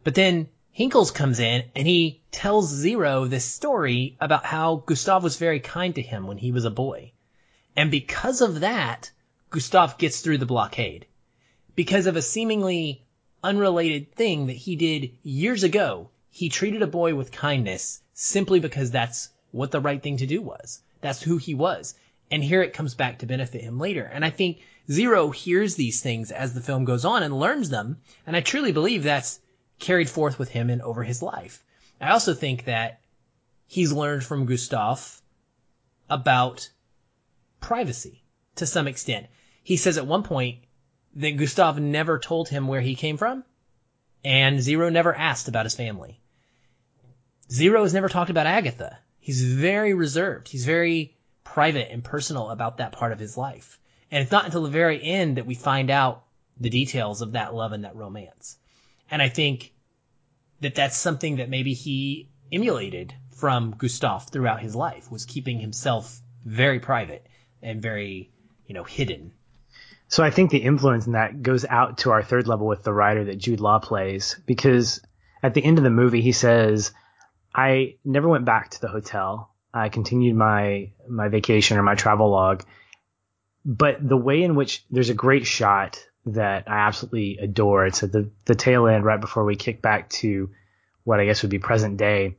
But then Henckels comes in and he tells Zero this story about how Gustave was very kind to him when he was a boy. And because of that, Gustave gets through the blockade. Because of a seemingly unrelated thing that he did years ago, he treated a boy with kindness simply because that's what the right thing to do was. That's who he was. And here it comes back to benefit him later. And I think Zero hears these things as the film goes on and learns them. And I truly believe that's carried forth with him and over his life. I also think that he's learned from Gustave about privacy to some extent. He says at one point that Gustave never told him where he came from and Zero never asked about his family. Zero has never talked about Agatha. He's very reserved. He's very private and personal about that part of his life. And it's not until the very end that we find out the details of that love and that romance. And I think that that's something that maybe he emulated from Gustave throughout his life was keeping himself very private and very, you know, hidden. So I think the influence in that goes out to our third level with the writer that Jude Law plays because at the end of the movie he says, I never went back to the hotel. I continued my my vacation or my travel log. But the way in which there's a great shot that I absolutely adore. It's at the, the tail end right before we kick back to what I guess would be present day.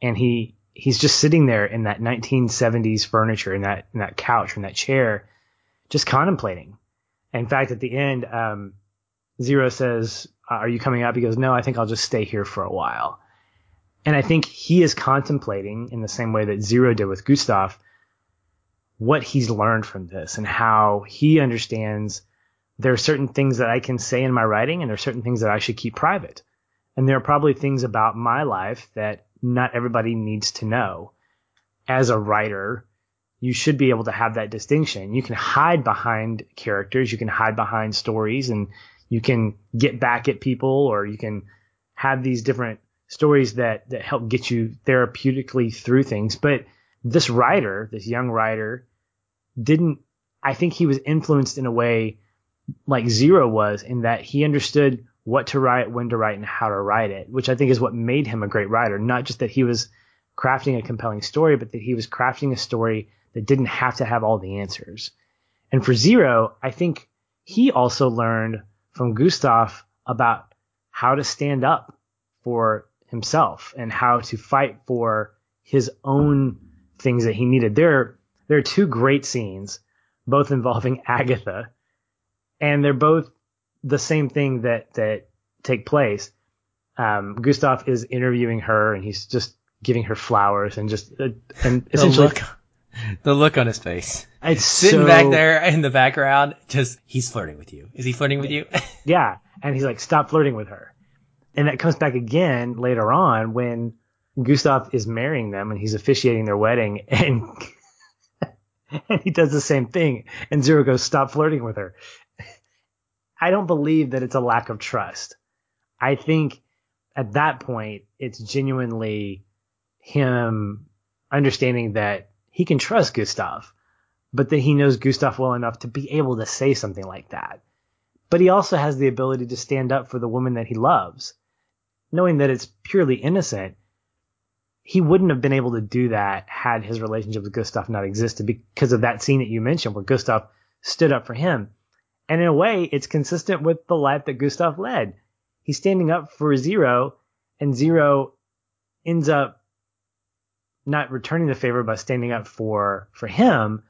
And he, he's just sitting there in that 1970s furniture, in that, in that couch, in that chair, just contemplating. in fact, at the end, um, Zero says, Are you coming up? He goes, No, I think I'll just stay here for a while. And I think he is contemplating in the same way that Zero did with Gustave what he's learned from this and how he understands there are certain things that I can say in my writing and there are certain things that I should keep private. And there are probably things about my life that not everybody needs to know. As a writer, you should be able to have that distinction. You can hide behind characters, you can hide behind stories, and you can get back at people, or you can have these different stories that, that help get you therapeutically through things. But this writer, this young writer, didn't, I think he was influenced in a way like Zero was in that he understood what to write, when to write, and how to write it, which I think is what made him a great writer. Not just that he was crafting a compelling story, but that he was crafting a story that didn't have to have all the answers. And for Zero, I think he also learned from Gustave about how to stand up for himself and how to fight for his own things that he needed. There, there are two great scenes, both involving Agatha and they're both the same thing that that take place. Um, Gustave is interviewing her, and he's just giving her flowers, and just uh, and essentially. The look, the look on his face. It's sitting so, back there in the background. Just he's flirting with you. Is he flirting with you? yeah, and he's like, "Stop flirting with her," and that comes back again later on when Gustave is marrying them and he's officiating their wedding, and and he does the same thing, and Zero goes, "Stop flirting with her." I don't believe that it's a lack of trust. I think at that point, it's genuinely him understanding that he can trust Gustave, but that he knows Gustave well enough to be able to say something like that. But he also has the ability to stand up for the woman that he loves, knowing that it's purely innocent. He wouldn't have been able to do that had his relationship with Gustave not existed because of that scene that you mentioned where Gustave stood up for him. And in a way, it's consistent with the life that Gustave led. He's standing up for Zero, and Zero ends up not returning the favor by standing up for for him,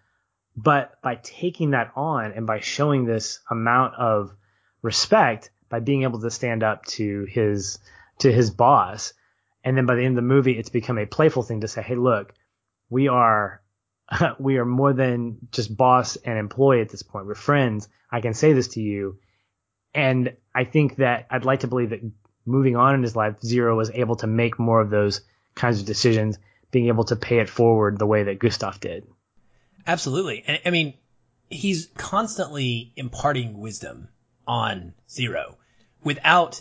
but by taking that on and by showing this amount of respect by being able to stand up to his to his boss. And then by the end of the movie, it's become a playful thing to say, "Hey, look, we are we are more than just boss and employee at this point. We're friends. I can say this to you." And I think that I'd like to believe that moving on in his life, Zero was able to make more of those kinds of decisions, being able to pay it forward the way that Gustave did. Absolutely. And I mean, he's constantly imparting wisdom on Zero without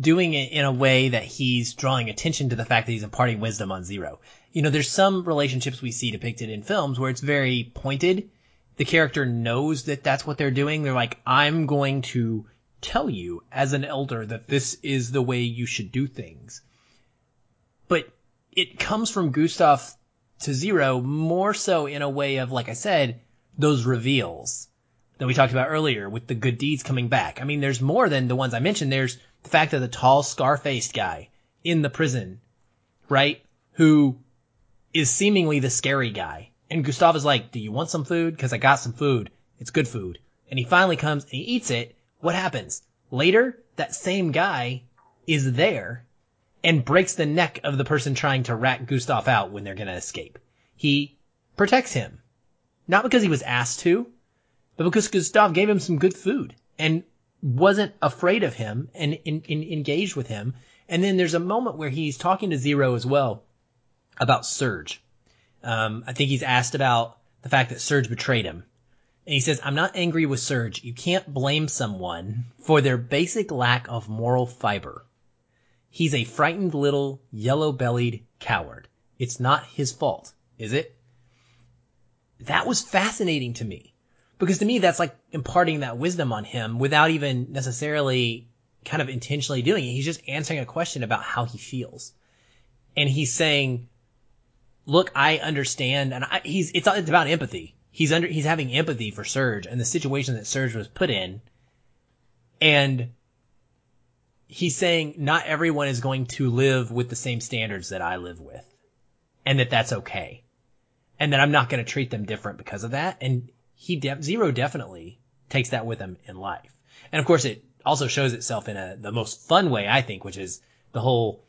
doing it in a way that he's drawing attention to the fact that he's imparting wisdom on Zero. You know, there's some relationships we see depicted in films where it's very pointed. The character knows that that's what they're doing. They're like, I'm going to tell you as an elder that this is the way you should do things. But it comes from Gustave to Zero more so in a way of, like I said, those reveals that we talked about earlier with the good deeds coming back. I mean, there's more than the ones I mentioned. There's the fact that the tall, scar-faced guy in the prison, right? Who is seemingly the scary guy. And Gustave is like, do you want some food? Cause I got some food. It's good food. And he finally comes and he eats it. What happens? Later, that same guy is there and breaks the neck of the person trying to rat Gustave out when they're going to escape. He protects him. Not because he was asked to, but because Gustave gave him some good food and wasn't afraid of him and in, in, engaged with him. And then there's a moment where he's talking to Zero as well about Serge. Um, I think he's asked about the fact that Serge betrayed him. And he says, I'm not angry with Serge. You can't blame someone for their basic lack of moral fiber. He's a frightened little yellow bellied coward. It's not his fault, is it? That was fascinating to me because to me that's like imparting that wisdom on him without even necessarily kind of intentionally doing it. He's just answering a question about how he feels. And he's saying, look, I understand. And I, he's, it's, it's about empathy. He's under, he's having empathy for Serge and the situation that Serge was put in. And he's saying not everyone is going to live with the same standards that I live with and that that's okay. And that I'm not going to treat them different because of that. And he, de- Zero definitely takes that with him in life. And of course it also shows itself in a, the most fun way, I think, which is the whole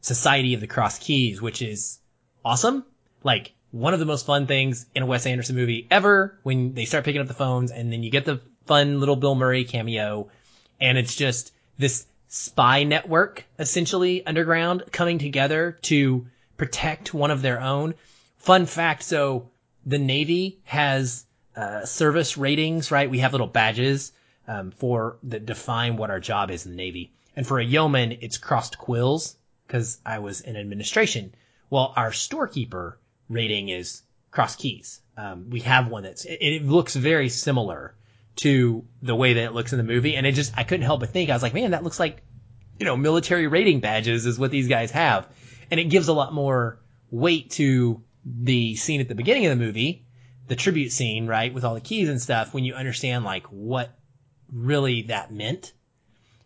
society of the cross keys, which is awesome. Like one of the most fun things in a Wes Anderson movie ever when they start picking up the phones and then you get the fun little Bill Murray cameo and it's just this spy network, essentially underground, coming together to protect one of their own. Fun fact, so the Navy has uh, service ratings, right? We have little badges um, for that define what our job is in the Navy. And for a yeoman, it's crossed quills because I was in administration. Well, our storekeeper rating is cross keys. Um, we have one that's it, it looks very similar to the way that it looks in the movie. And it just, I couldn't help but think, I was like, man, that looks like, you know, military rating badges is what these guys have. And it gives a lot more weight to the scene at the beginning of the movie, the tribute scene, right, with all the keys and stuff, when you understand like what really that meant.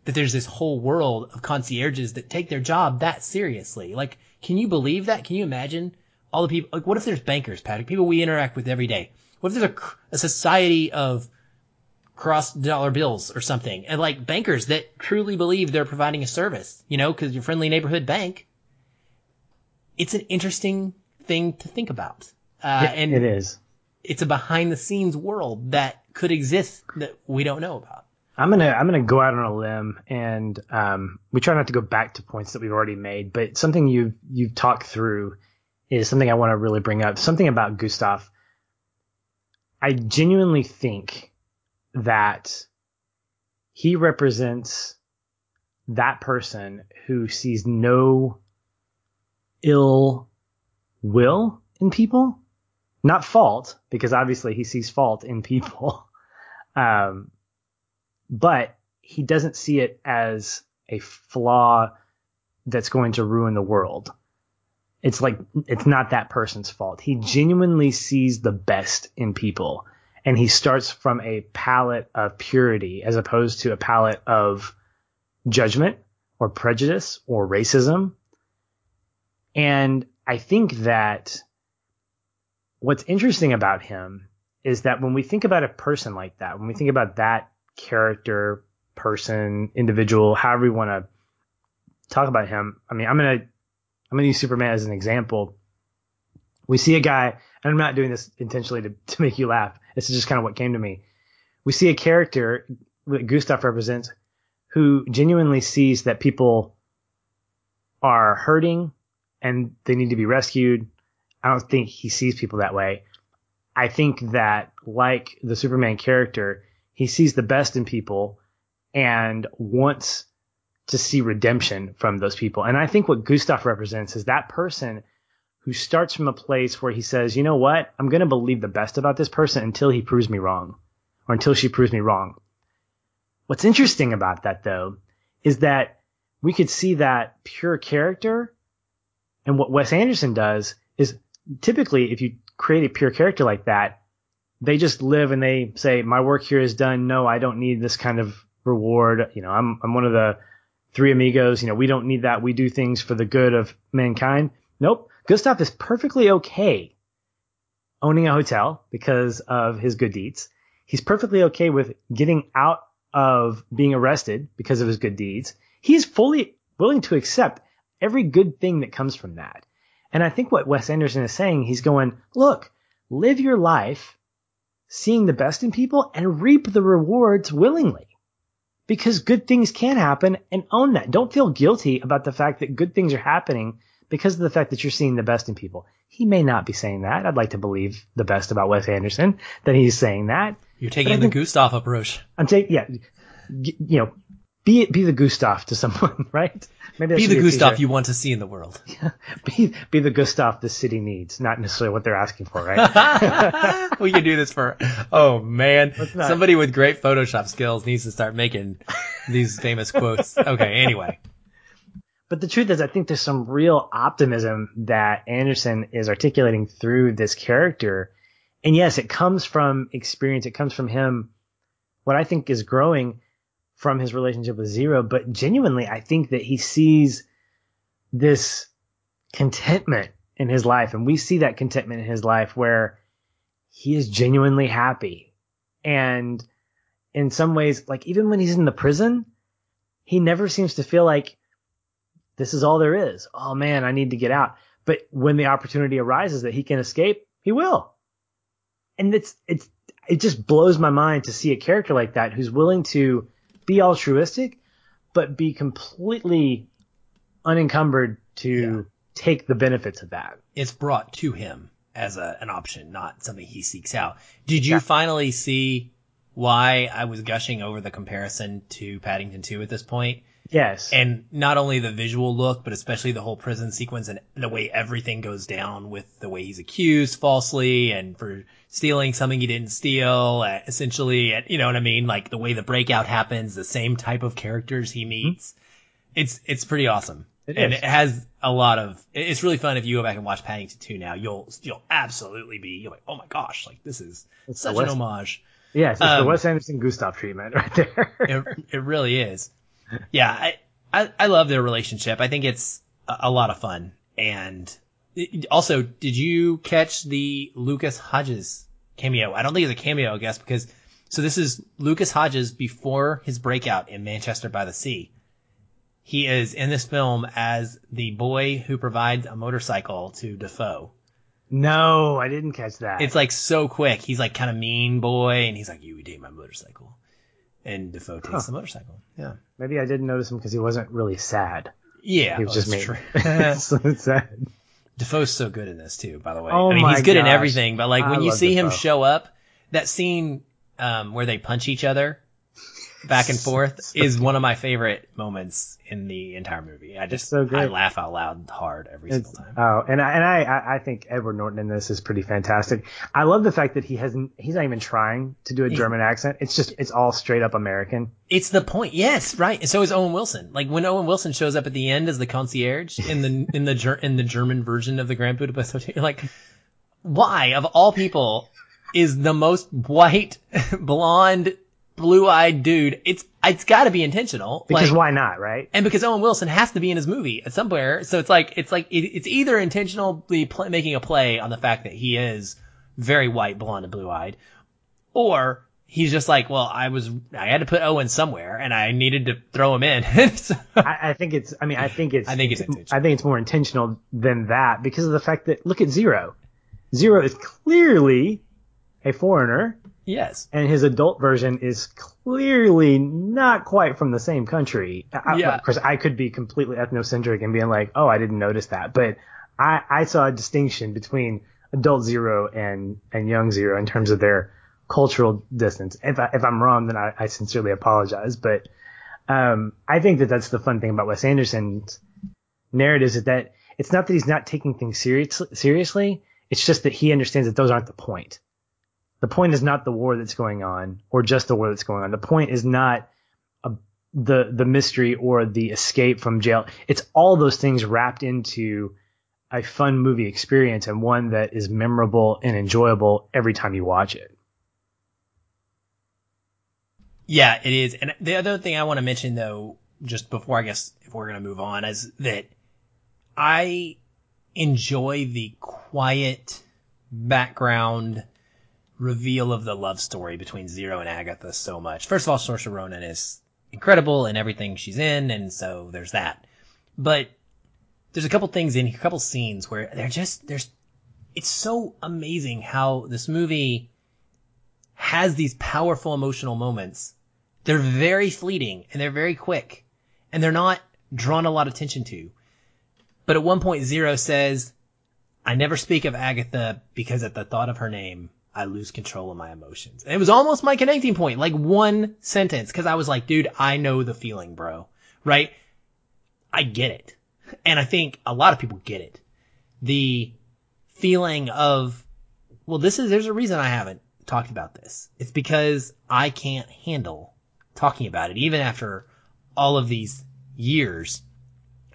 That there's this whole world of concierges that take their job that seriously. Like, can you believe that? Can you imagine all the people? Like, what if there's bankers, Patrick? People we interact with every day. What if there's a, a society of cross dollar bills or something. And like bankers that truly believe they're providing a service, you know, cause your friendly neighborhood bank. It's an interesting thing to think about. Uh, and it is. It's a behind the scenes world that could exist that we don't know about. I'm gonna I'm gonna go out on a limb and um, we try not to go back to points that we've already made, but something you've you've talked through is something I want to really bring up. Something about Gustave I genuinely think that he represents that person who sees no ill will in people, not fault, because obviously he sees fault in people. Um, but he doesn't see it as a flaw that's going to ruin the world. It's like, it's not that person's fault. He genuinely sees the best in people and he starts from a palette of purity as opposed to a palette of judgment or prejudice or racism. And I think that what's interesting about him is that when we think about a person like that, when we think about that character, person, individual, however we want to talk about him, I mean, I'm to, I'm to use Superman as an example. We see a guy, and I'm not doing this intentionally to, to make you laugh. This is just kind of what came to me. We see a character that Gustave represents who genuinely sees that people are hurting and they need to be rescued. I don't think he sees people that way. I think that like the Superman character, he sees the best in people and wants to see redemption from those people. And I think what Gustave represents is that person who starts from a place where he says, you know what? I'm going to believe the best about this person until he proves me wrong or until she proves me wrong. What's interesting about that though is that we could see that pure character and what Wes Anderson does is typically if you create a pure character like that, they just live and they say, my work here is done. No, I don't need this kind of reward. You know, I'm, I'm one of the three amigos. You know, we don't need that. We do things for the good of mankind. Nope. Gustave is perfectly okay owning a hotel because of his good deeds. He's perfectly okay with getting out of being arrested because of his good deeds. He's fully willing to accept every good thing that comes from that. And I think what Wes Anderson is saying, he's going, look, live your life seeing the best in people and reap the rewards willingly. Because good things can happen and own that. Don't feel guilty about the fact that good things are happening because of the fact that you're seeing the best in people. He may not be saying that. I'd like to believe the best about Wes Anderson that he's saying that. You're taking the Gustave approach. I'm taking, yeah, you know, be be the Gustave to someone, right? Maybe be the Gustave you want to see in the world. be be the Gustave the city needs, not necessarily what they're asking for, right? we can do this for. Oh man, somebody with great Photoshop skills needs to start making these famous quotes. Okay, anyway. But the truth is, I think there's some real optimism that Anderson is articulating through this character. And yes, it comes from experience. It comes from him. What I think is growing from his relationship with Zero, but genuinely, I think that he sees this contentment in his life. And we see that contentment in his life where he is genuinely happy. And in some ways, like even when he's in the prison, he never seems to feel like this is all there is. Oh man, I need to get out. But when the opportunity arises that he can escape, he will. And it's, it's, it just blows my mind to see a character like that who's willing to be altruistic, but be completely unencumbered to yeah. take the benefits of that. It's brought to him as a, an option, not something he seeks out. Did you yeah. finally see why I was gushing over the comparison to Paddington 2 at this point? Yes. And not only the visual look, but especially the whole prison sequence and the way everything goes down with the way he's accused falsely and for stealing something he didn't steal, uh, essentially, you know what I mean? Like the way the breakout happens, the same type of characters he meets. Mm-hmm. It's, it's pretty awesome. It and is. it has a lot of, it's really fun if you go back and watch Paddington 2 now, you'll, you'll absolutely be, you're like, oh my gosh, like this is it's such an homage. Yeah, it's um, the Wes Anderson Gustave treatment right there. it, it really is yeah, I, I, I love their relationship. I think it's a, a lot of fun. And also, did you catch the Lucas Hedges cameo? I don't think it's a cameo, I guess, because so this is Lucas Hedges before his breakout in Manchester by the Sea. He is in this film as the boy who provides a motorcycle to Dafoe. No, I didn't catch that. It's like so quick. He's like kind of mean boy, and he's like, "You would date my motorcycle." And Dafoe takes huh. the motorcycle. Yeah. Maybe I didn't notice him because he wasn't really sad. Yeah, he was just me. so sad. Dafoe's so good in this too, by the way. Oh I mean, he's good God. in everything, but like when I you see Dafoe. him show up, that scene um, where they punch each other back and forth is one of my favorite moments in the entire movie. I just so great. I laugh out loud hard every It's- single time. oh, and I, and I, I- think Edward Norton in this is pretty fantastic. I love the fact that he hasn't, he's not even trying to do a German accent. It's just, it's all straight up American. It's the point. Yes, right. And so is Owen Wilson. Like when Owen Wilson shows up at the end as the concierge in the in the Ger- in the German version of the Grand Budapest Hotel, you're like, why of all people is the most white, blonde, blue-eyed dude? It's it's got to be intentional. Because like, why not, right? and because Owen Wilson has to be in his movie at somewhere, so it's like it's like it, it's either intentionally making a play on the fact that he is very white, blonde, and blue-eyed, or he's just like, well, I was I had to put Owen somewhere, and I needed to throw him in. So- I, I think it's, I mean, I think it's, I think it's intentional. I think it's more intentional than that because of the fact that, look at Zero. Zero is clearly a foreigner yes, and his adult version is clearly not quite from the same country. I, Yeah. Of course, I could be completely ethnocentric and being like, oh, I didn't notice that, but I, I saw a distinction between adult zero and, and young zero in terms of their cultural distance. If, I, if I'm wrong, then I, I sincerely apologize, but um, I think that that's the fun thing about Wes Anderson's narratives is that it's not that he's not taking things serious, seriously. It's just that he understands that those aren't the point. The point is not the war that's going on or just the war that's going on. The point is not a, the, the mystery or the escape from jail. It's all those things wrapped into a fun movie experience and one that is memorable and enjoyable every time you watch it. yeah, it is. And the other thing I want to mention though, just before I guess if we're gonna move on, is that I enjoy the quiet background reveal of the love story between Zero and Agatha so much. First of all, Saoirse Ronan is incredible in everything she's in, and so there's that. But there's a couple things in here, a couple scenes where they're just there's it's so amazing how this movie has these powerful emotional moments. They're very fleeting and they're very quick and they're not drawn a lot of attention to. But at one point, Zero says, I never speak of Agatha because at the thought of her name, I lose control of my emotions. And it was almost my connecting point, like one sentence, cause I was like, dude, I know the feeling, bro. Right? I get it. And I think a lot of people get it. The feeling of, well, this is, there's a reason I haven't talked about this. It's because I can't handle talking about it, even after all of these years.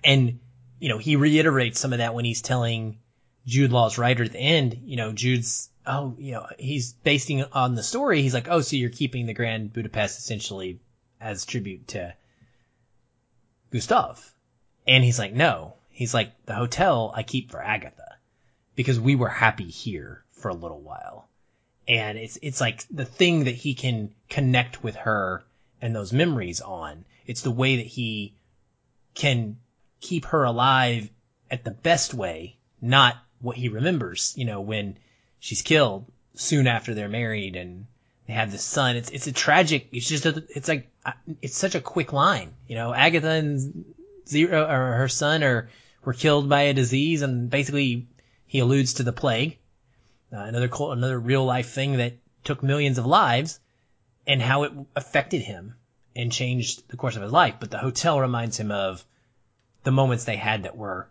And, you know, he reiterates some of that when he's telling Jude Law's writer at the end, you know, Jude's, oh, you know, he's basing on the story. He's like, oh, so you're keeping the Grand Budapest essentially as tribute to Gustave. And he's like, no. He's like, the hotel I keep for Agatha because we were happy here for a little while. And it's, it's like the thing that he can connect with her and those memories on. It's the way that he can keep her alive at the best way, not what he remembers, you know, when she's killed soon after they're married and they have this son. It's, it's a tragic, it's just, a, it's like, it's such a quick line, you know, Agatha and Zero, or her son are, were killed by a disease and basically he alludes to the plague, uh, another another real life thing that took millions of lives and how it affected him and changed the course of his life. But the hotel reminds him of the moments they had that were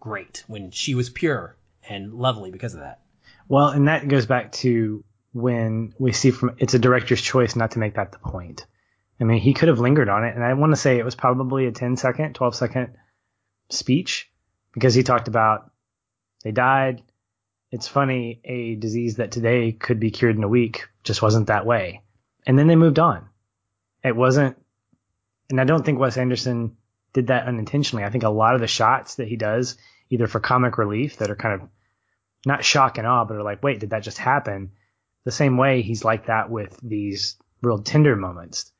great when she was pure and lovely because of that. Well, and that goes back to when we see from it's a director's choice not to make that the point. I mean, he could have lingered on it, and I want to say it was probably a 10 second, 12 second speech because he talked about they died. It's funny, a disease that today could be cured in a week just wasn't that way. And then they moved on. It wasn't, and I don't think Wes Anderson did that unintentionally. I think a lot of the shots that he does, either for comic relief that are kind of not shock and awe, but are like, wait, did that just happen? The same way he's like that with these real tender moments.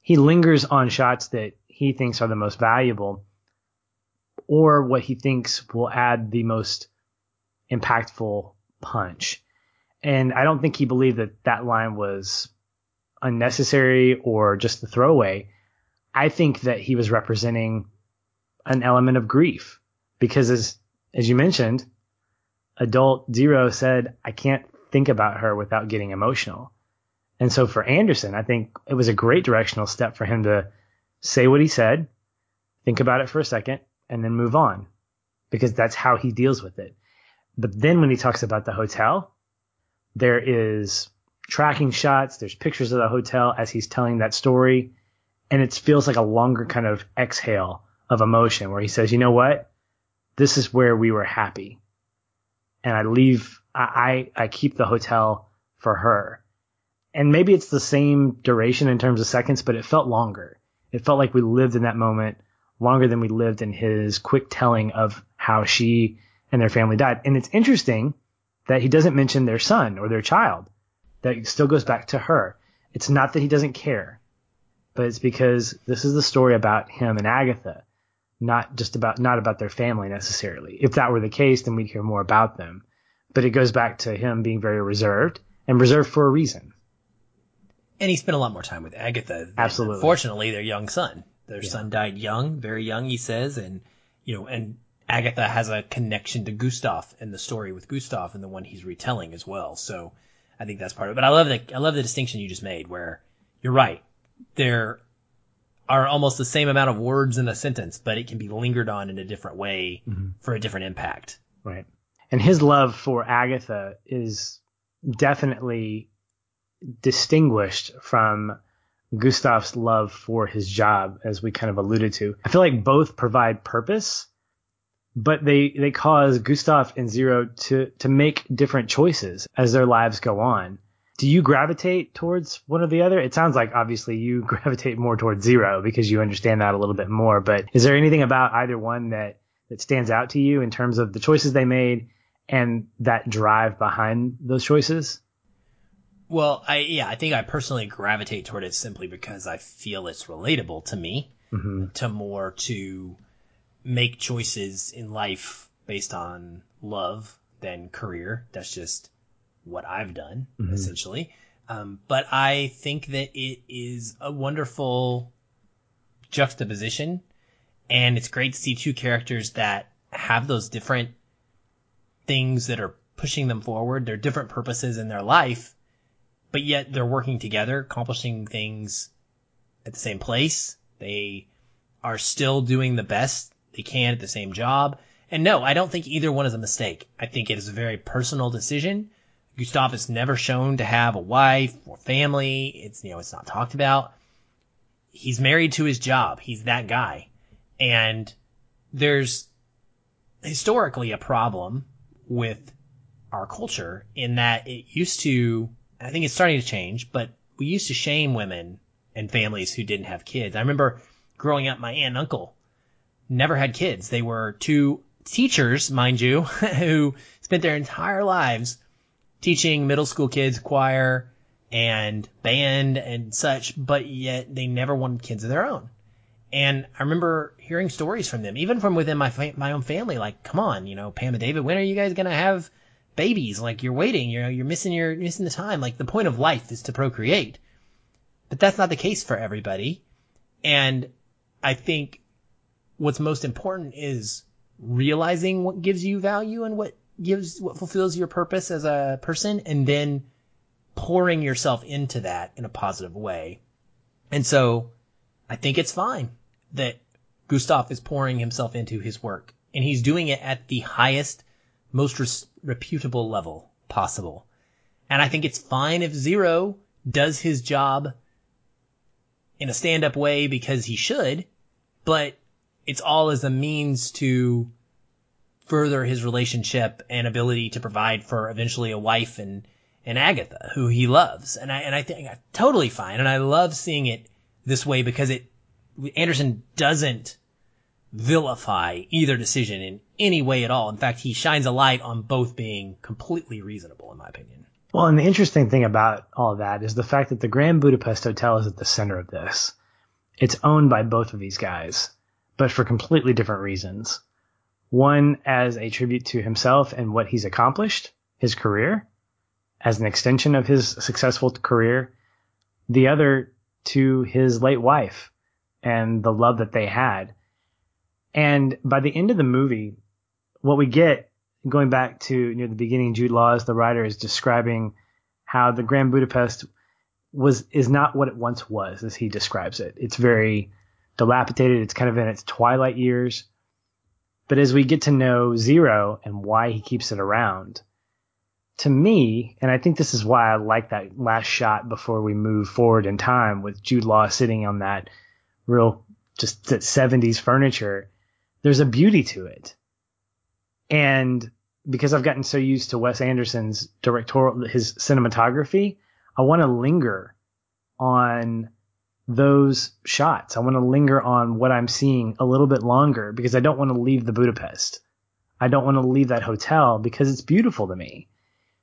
He lingers on shots that he thinks are the most valuable or what he thinks will add the most impactful punch. And I don't think he believed that that line was unnecessary or just a throwaway. I think that he was representing an element of grief because as, as you mentioned, adult zero said, I can't think about her without getting emotional. And so for Anderson, I think it was a great directional step for him to say what he said, think about it for a second, and then move on because that's how he deals with it. But then when he talks about the hotel, there is tracking shots, there's pictures of the hotel as he's telling that story, and it feels like a longer kind of exhale of emotion where he says, you know what? This is where we were happy. And I leave, I, I, I keep the hotel for her. And maybe it's the same duration in terms of seconds, but it felt longer. It felt like we lived in that moment longer than we lived in his quick telling of how she and their family died. And it's interesting that he doesn't mention their son or their child. That still goes back to her. It's not that he doesn't care, but it's because this is the story about him and Agatha, not just about not about their family necessarily. If that were the case, then we'd hear more about them. But it goes back to him being very reserved and reserved for a reason. And he spent a lot more time with Agatha. Than, Absolutely. Unfortunately, their young son. Their Yeah. son died young, very young, he says, and you know, and Agatha has a connection to Gustave and the story with Gustave and the one he's retelling as well. So I think that's part of it. But I love the I love the distinction you just made where you're right. There are almost the same amount of words in a sentence, but it can be lingered on in a different way mm-hmm. for a different impact. Right. And his love for Agatha is definitely distinguished from Gustave's love for his job, as we kind of alluded to. I feel like both provide purpose, but they, they cause Gustave and Zero to, to make different choices as their lives go on. Do you gravitate towards one or the other? It sounds like obviously you gravitate more towards Zero because you understand that a little bit more, but is there anything about either one that, that stands out to you in terms of the choices they made and that drive behind those choices? Well, I yeah, I think I personally gravitate toward it simply because I feel it's relatable to me, hmm to more to make choices in life based on love than career. That's just what I've done Mhm. essentially. Um, but I think that it is a wonderful juxtaposition, and it's great to see two characters that have those different things that are pushing them forward. They're different purposes in their life, but yet they're working together, accomplishing things at the same place. They are still doing the best they can at the same job. And no, I don't think either one is a mistake. I think it is a very personal decision. Gustave is never shown to have a wife or family. It's, you know, it's not talked about. He's married to his job. He's that guy. And there's historically a problem with our culture in that it used to, I think it's starting to change, but we used to shame women and families who didn't have kids. I remember growing up, my aunt and uncle never had kids. They were two teachers, mind you, who spent their entire lives teaching middle school kids choir and band and such, but yet they never wanted kids of their own. And I remember hearing stories from them, even from within my fa- my own family, like, "Come on, you know, Pam and David, when are you guys gonna have babies? Like, you're waiting, You know, you're missing your you're missing the time. Like, the point of life is to procreate." But that's not the case for everybody, and I think what's most important is realizing what gives you value and what gives what fulfills your purpose as a person, and then pouring yourself into that in a positive way. And so, I think it's fine that Gustave is pouring himself into his work and he's doing it at the highest, most res- reputable level possible. And I think it's fine if Zero does his job in a stand up way because he should, but it's all as a means to further his relationship and ability to provide for eventually a wife and, and Agatha, who he loves. And I, and I think totally fine. And I love seeing it this way because it, Anderson doesn't vilify either decision in any way at all. In fact, he shines a light on both being completely reasonable, in my opinion. Well, and the interesting thing about all that is the fact that the Grand Budapest Hotel is at the center of this. It's owned by both of these guys, but for completely different reasons. One as a tribute to himself and what he's accomplished, his career, as an extension of his successful career. The other to his late wife and the love that they had. And by the end of the movie, what we get going back to near the beginning, Jude Law as the writer is describing how the Grand Budapest was is not what it once was, as he describes it. It's very dilapidated. It's kind of in its twilight years. But as we get to know Zero and why he keeps it around, to me, and I think this is why I like that last shot before we move forward in time with Jude Law sitting on that real just that 70s furniture, there's a beauty to it. And because I've gotten so used to Wes Anderson's directorial, his cinematography, I want to linger on those shots. I want to linger on what I'm seeing a little bit longer because I don't want to leave the Budapest. I don't want to leave that hotel because it's beautiful to me.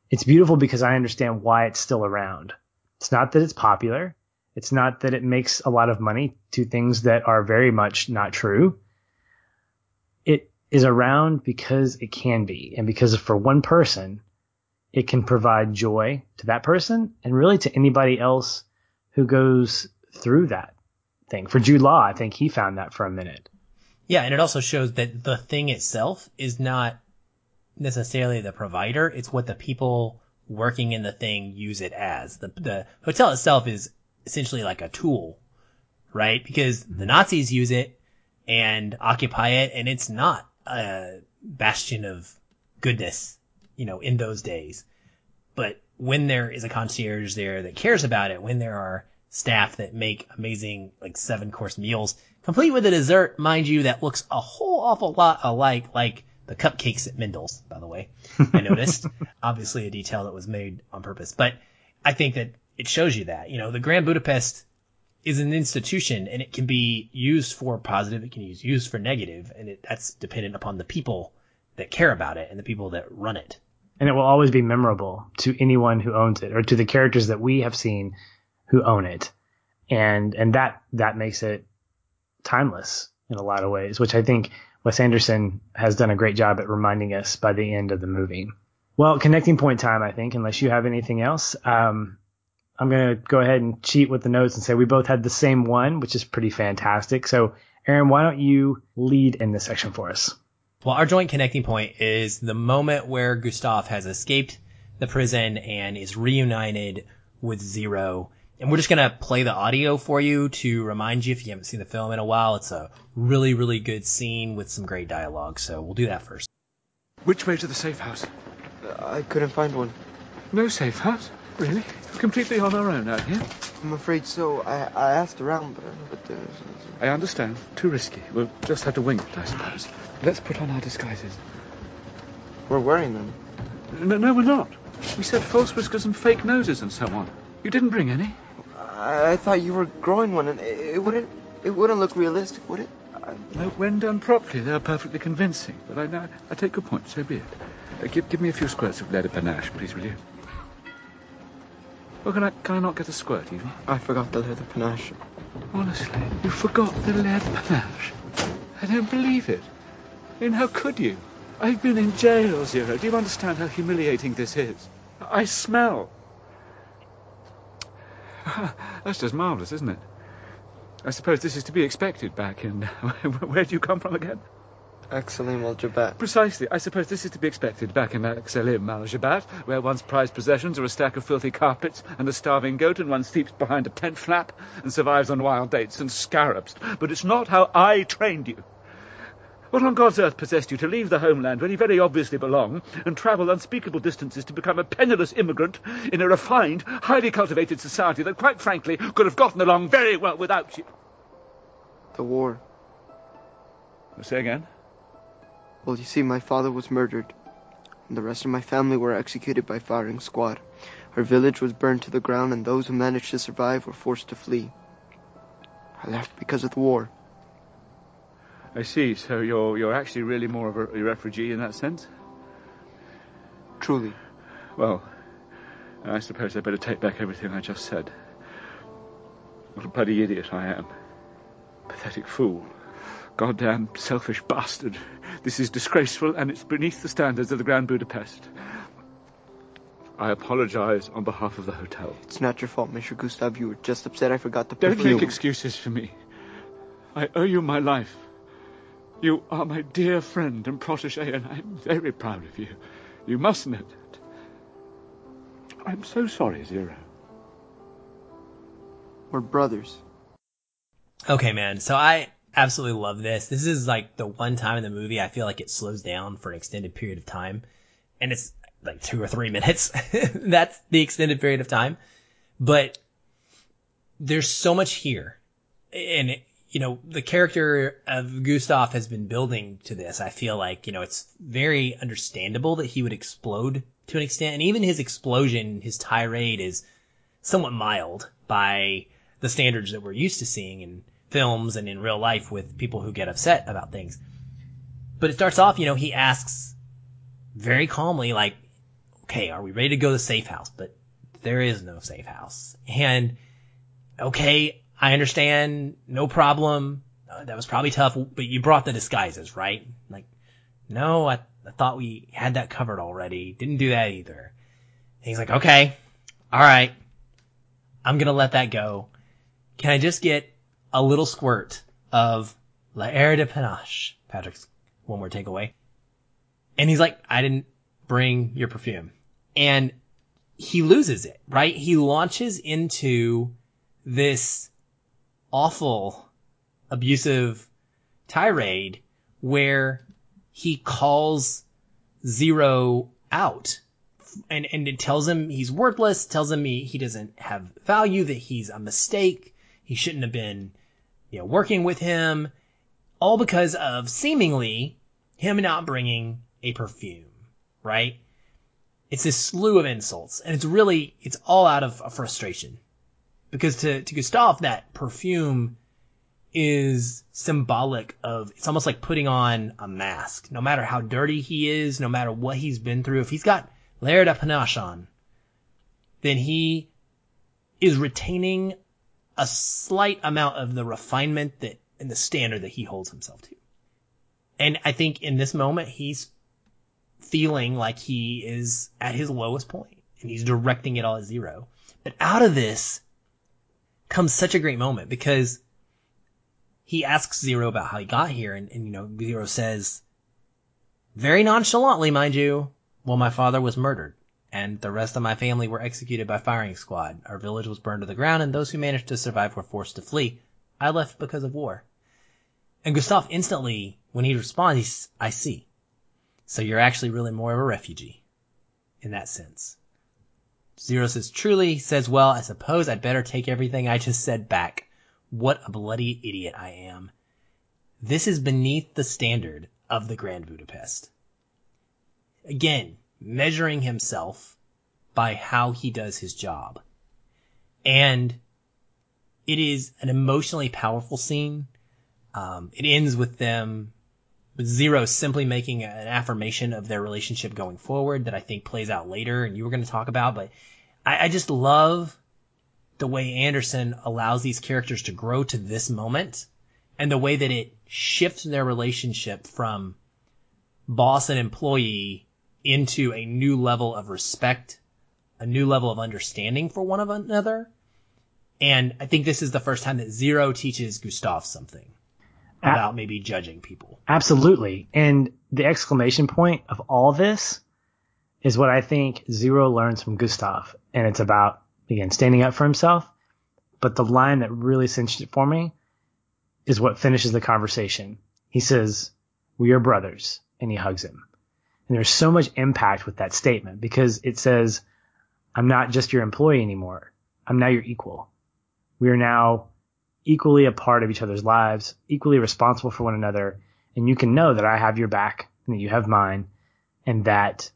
It's beautiful because I understand why it's still around. It's not that it's popular. It's not that it makes a lot of money, to things that are very much not true. It is around because it can be, and because for one person, it can provide joy to that person and really to anybody else who goes through that thing. For Jude Law, I think he found that for a minute. Yeah, and it also shows that the thing itself is not necessarily the provider, it's what the people working in the thing use it as. The, the hotel itself is essentially like a tool, right? Because the Nazis use it and occupy it, and it's not a bastion of goodness, you know, in those days. But when there is a concierge there that cares about it, when there are staff that make amazing, like seven course meals, complete with a dessert, mind you, that looks a whole awful lot alike, like the cupcakes at Mendl's, by the way. I noticed. Obviously a detail that was made on purpose. But I think that it shows you that. You know, the Grand Budapest is an institution and it can be used for positive, it can be used for negative, and it, that's dependent upon the people that care about it and the people that run it. And it will always be memorable to anyone who owns it or to the characters that we have seen who own it. And and that that makes it timeless in a lot of ways, which I think Wes Anderson has done a great job at reminding us by the end of the movie. Well, connecting point time, I think, unless you have anything else. Um, I'm going to go ahead and cheat with the notes and say we both had the same one, which is pretty fantastic. So, Aaron, why don't you lead in this section for us? Well, our joint connecting point is the moment where Gustave has escaped the prison and is reunited with Zero. And we're just going to play the audio for you to remind you if you haven't seen the film in a while. It's a really, really good scene with some great dialogue. So we'll do that first. Which way to the safe house? Uh, I couldn't find one. No safe house? Really? Completely on our own out here? I'm afraid so. I, I asked around, but, but there's... I understand. Too risky. We'll just have to wing it, I suppose. Let's put on our disguises. We're wearing them. No, no, we're not. We said false whiskers and fake noses and so on. You didn't bring any? I, I thought you were growing one, and it, it wouldn't it wouldn't look realistic, would it? No, when done properly, they're perfectly convincing. But I, I, I take your point. So be it. Uh, give, give me a few squirts of L'Air de Panache, please, will you? Well, can I, can I not get a squirt, even? I forgot the L'Air de Panache. Honestly, you forgot the L'Air de Panache? I don't believe it. I mean, how could you? I've been in jail, Zero. Do you understand how humiliating this is? I smell. Ah, that's just marvellous, isn't it? I suppose this is to be expected back in... Where do you come from again? Aq Salim al-Jabat. Precisely. I suppose this is to be expected back in Aq Salim al-Jabat, where one's prized possessions are a stack of filthy carpets and a starving goat, and one sleeps behind a tent flap and survives on wild dates and scarabs. But it's not how I trained you. What on God's earth possessed you to leave the homeland where you very obviously belong and travel unspeakable distances to become a penniless immigrant in a refined, highly cultivated society that, quite frankly, could have gotten along very well without you? The war. Say again? Well, you see, my father was murdered, and the rest of my family were executed by firing squad. Our village was burned to the ground, and those who managed to survive were forced to flee. I left because of the war. I see. So you're you're actually really more of a, refugee in that sense? Truly. Well, I suppose I better take back everything I just said. What a bloody idiot I am. Pathetic fool. Goddamn selfish bastard. This is disgraceful and it's beneath the standards of the Grand Budapest. I apologize on behalf of the hotel. It's not your fault, Mr. Gustave. You were just upset I forgot to Don't perfume. make excuses for me. I owe you my life. You are my dear friend and protege, and I'm very proud of you. You must know that. I'm so sorry, Zero. We're brothers. Okay, man. So I absolutely love this. This is like the one time in the movie I feel like it slows down for an extended period of time. And it's like two or three minutes. That's the extended period of time. But there's so much here. And, you know, the character of Gustave has been building to this. I feel like, you know, it's very understandable that he would explode to an extent. And even his explosion, his tirade is somewhat mild by the standards that we're used to seeing in films and in real life with people who get upset about things. But it starts off, you know, he asks very calmly, like, okay, are we ready to go to the safe house? But there is no safe house. And okay, I understand, no problem. Uh, that was probably tough, but you brought the disguises, right? Like, no, I, I thought we had that covered already. Didn't do that either. And he's like, okay, all right, I'm gonna let that go. Can I just get a little squirt of L'Air de Panache? Patrick's one more takeaway. And he's like, I didn't bring your perfume. And he loses it, right? He launches into this awful, abusive tirade where he calls Zero out and, and it tells him he's worthless, tells him he, he doesn't have value, that he's a mistake, he shouldn't have been, you know, working with him, all because of seemingly him not bringing a perfume, right? It's this slew of insults, and it's really, it's all out of frustration. Because to, to Gustave, that perfume is symbolic of, it's almost like putting on a mask. No matter how dirty he is, no matter what he's been through, if he's got L'Air de Panache on, then he is retaining a slight amount of the refinement that and the standard that he holds himself to. And I think in this moment he's feeling like he is at his lowest point and he's directing it all at zero. But out of this comes such a great moment because he asks Zero about how he got here and, and you know, Zero says very nonchalantly, mind you, well, my father was murdered, and the rest of my family were executed by firing squad. Our village was burned to the ground, and those who managed to survive were forced to flee. I left because of war. And Gustave instantly, when he responds, he's, I see. So you're actually really more of a refugee. In that sense. Zero says, truly, says, well, I suppose I'd better take everything I just said back. What a bloody idiot I am. This is beneath the standard of the Grand Budapest again, measuring himself by how he does his job. And it is an emotionally powerful scene. Um, it ends with them, with Zero simply making an affirmation of their relationship going forward that I think plays out later and you were going to talk about, but I, I just love the way Anderson allows these characters to grow to this moment and the way that it shifts their relationship from boss and employee into a new level of respect, a new level of understanding for one of another. And I think this is the first time that Zero teaches Gustave something about maybe judging people. Absolutely. And the exclamation point of all this is what I think Zero learns from Gustave. And it's about, again, standing up for himself. But the line that really cinched it for me is what finishes the conversation. He says, We are brothers. And he hugs him. And there's so much impact with that statement because it says, I'm not just your employee anymore. I'm now your equal. We are now equally a part of each other's lives, equally responsible for one another. And you can know that I have your back and that you have mine and that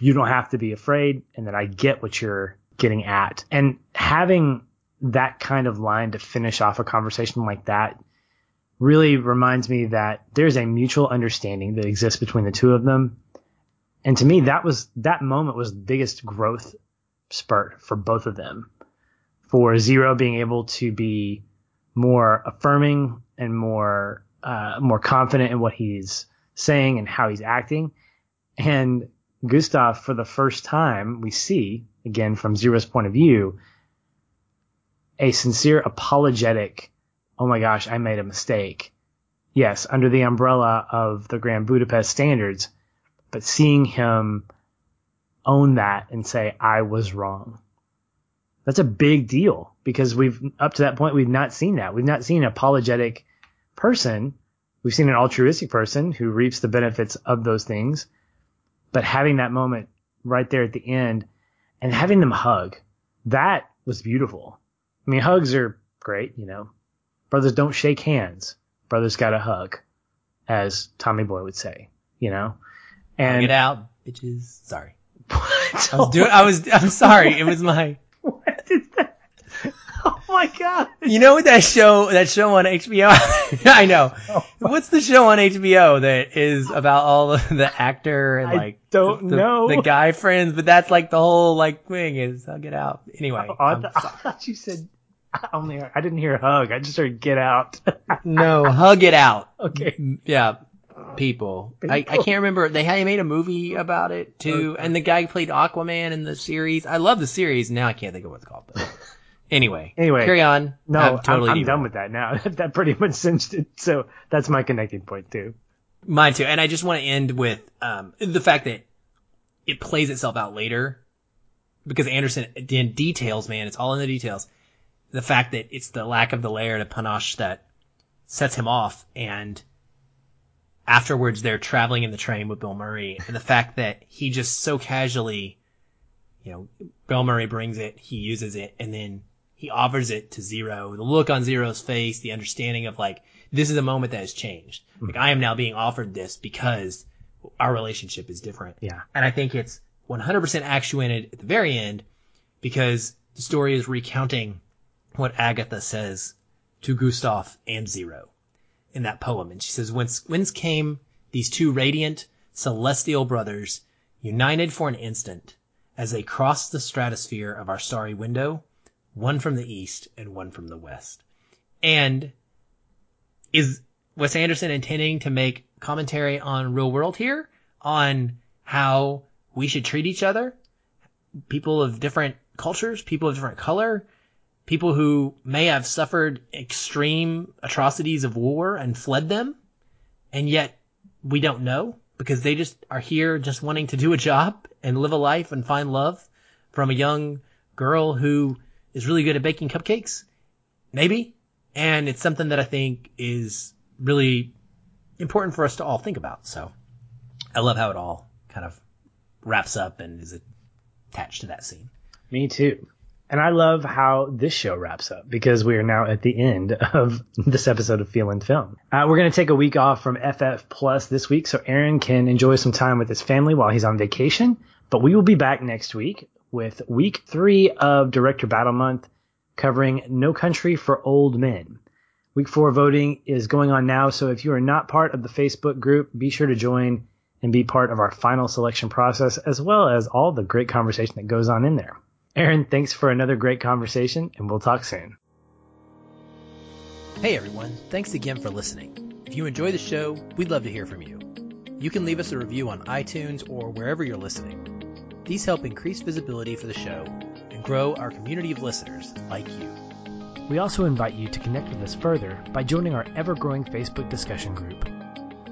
you don't have to be afraid and that I get what you're getting at. And having that kind of line to finish off a conversation like that really reminds me that there's a mutual understanding that exists between the two of them and to me, that was that moment was the biggest growth spurt for both of them. For Zero being able to be more affirming and more uh, more confident in what he's saying and how he's acting, and Gustave for the first time we see again from Zero's point of view a sincere apologetic. Oh my gosh, I made a mistake, yes, under the umbrella of the Grand Budapest standards, but seeing him own that and say, I was wrong. That's a big deal because we've, up to that point, we've not seen that. We've not seen an apologetic person. We've seen an altruistic person who reaps the benefits of those things. But having that moment right there at the end and having them hug, that was beautiful. I mean, hugs are great, you know. Brothers don't shake hands. Brothers got a hug, as Tommy Boy would say, you know. And Get out, bitches. Sorry. What? I was doing, I was, I'm sorry. It was my, What my god! you know what that show, that show on HBO? I know. Oh What's the show on HBO that is about all of the actor and I like don't the, know. the guy friends, but that's like the whole like thing is I'll get out. Anyway. Oh, I, th- I thought you said I only. I didn't hear hug. I just heard get out. no, hug it out. okay. Yeah. People. I, I can't remember. They had made a movie about it too, and the guy who played Aquaman in the series. I love the series. Now I can't think of what it's called. But anyway. Anyway. Carry on. No, I'm I'm, totally I'm done with that now. that pretty much cinched it. So that's my connecting point too. Mine too. And I just want to end with um, the fact that it plays itself out later because Anderson in details, man, it's all in the details. The fact that it's the lack of the L'Air de Panache that sets him off, and afterwards they're traveling in the train with Bill Murray, and the fact that he just so casually, you know, Bill Murray brings it, he uses it, and then he offers it to Zero. The look on Zero's face, the understanding of like, this is a moment that has changed. Mm-hmm. Like I am now being offered this because our relationship is different. Yeah. And I think it's 100% actuated at the very end because the story is recounting what Agatha says to Gustave and Zero in that poem. And she says, whence, whence came these two radiant celestial brothers united for an instant as they crossed the stratosphere of our starry window, one from the east and one from the west. And is Wes Anderson intending to make commentary on real world here on how we should treat each other? People of different cultures, people of different color, people who may have suffered extreme atrocities of war and fled them, and yet we don't know because they just are here just wanting to do a job and live a life and find love from a young girl who is really good at baking cupcakes. Maybe. And it's something that I think is really important for us to all think about. So I love how it all kind of wraps up and is attached to that scene. Me too. And I love how this show wraps up because we are now at the end of this episode of Feelin' Film. Uh, we're going to take a week off from FF Plus this week so Aaron can enjoy some time with his family while he's on vacation. But we will be back next week with week three of Director Battle Month covering No Country for Old Men. Week four voting is going on now, so if you are not part of the Facebook group, be sure to join and be part of our final selection process as well as all the great conversation that goes on in there. Aaron, thanks for another great conversation, and we'll talk soon. Hey everyone, thanks again for listening. If you enjoy the show, we'd love to hear from you. You can leave us a review on iTunes or wherever you're listening. These help increase visibility for the show and grow our community of listeners like you. We also invite you to connect with us further by joining our ever growing Facebook discussion group.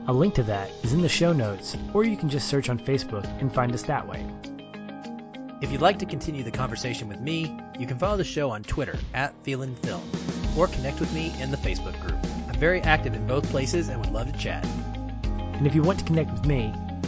A link to that is in the show notes, or you can just search on Facebook and find us that way. If you'd like to continue the conversation with me, you can follow the show on Twitter at Feelin' Film or connect with me in the Facebook group. I'm very active in both places and would love to chat. And if you want to connect with me,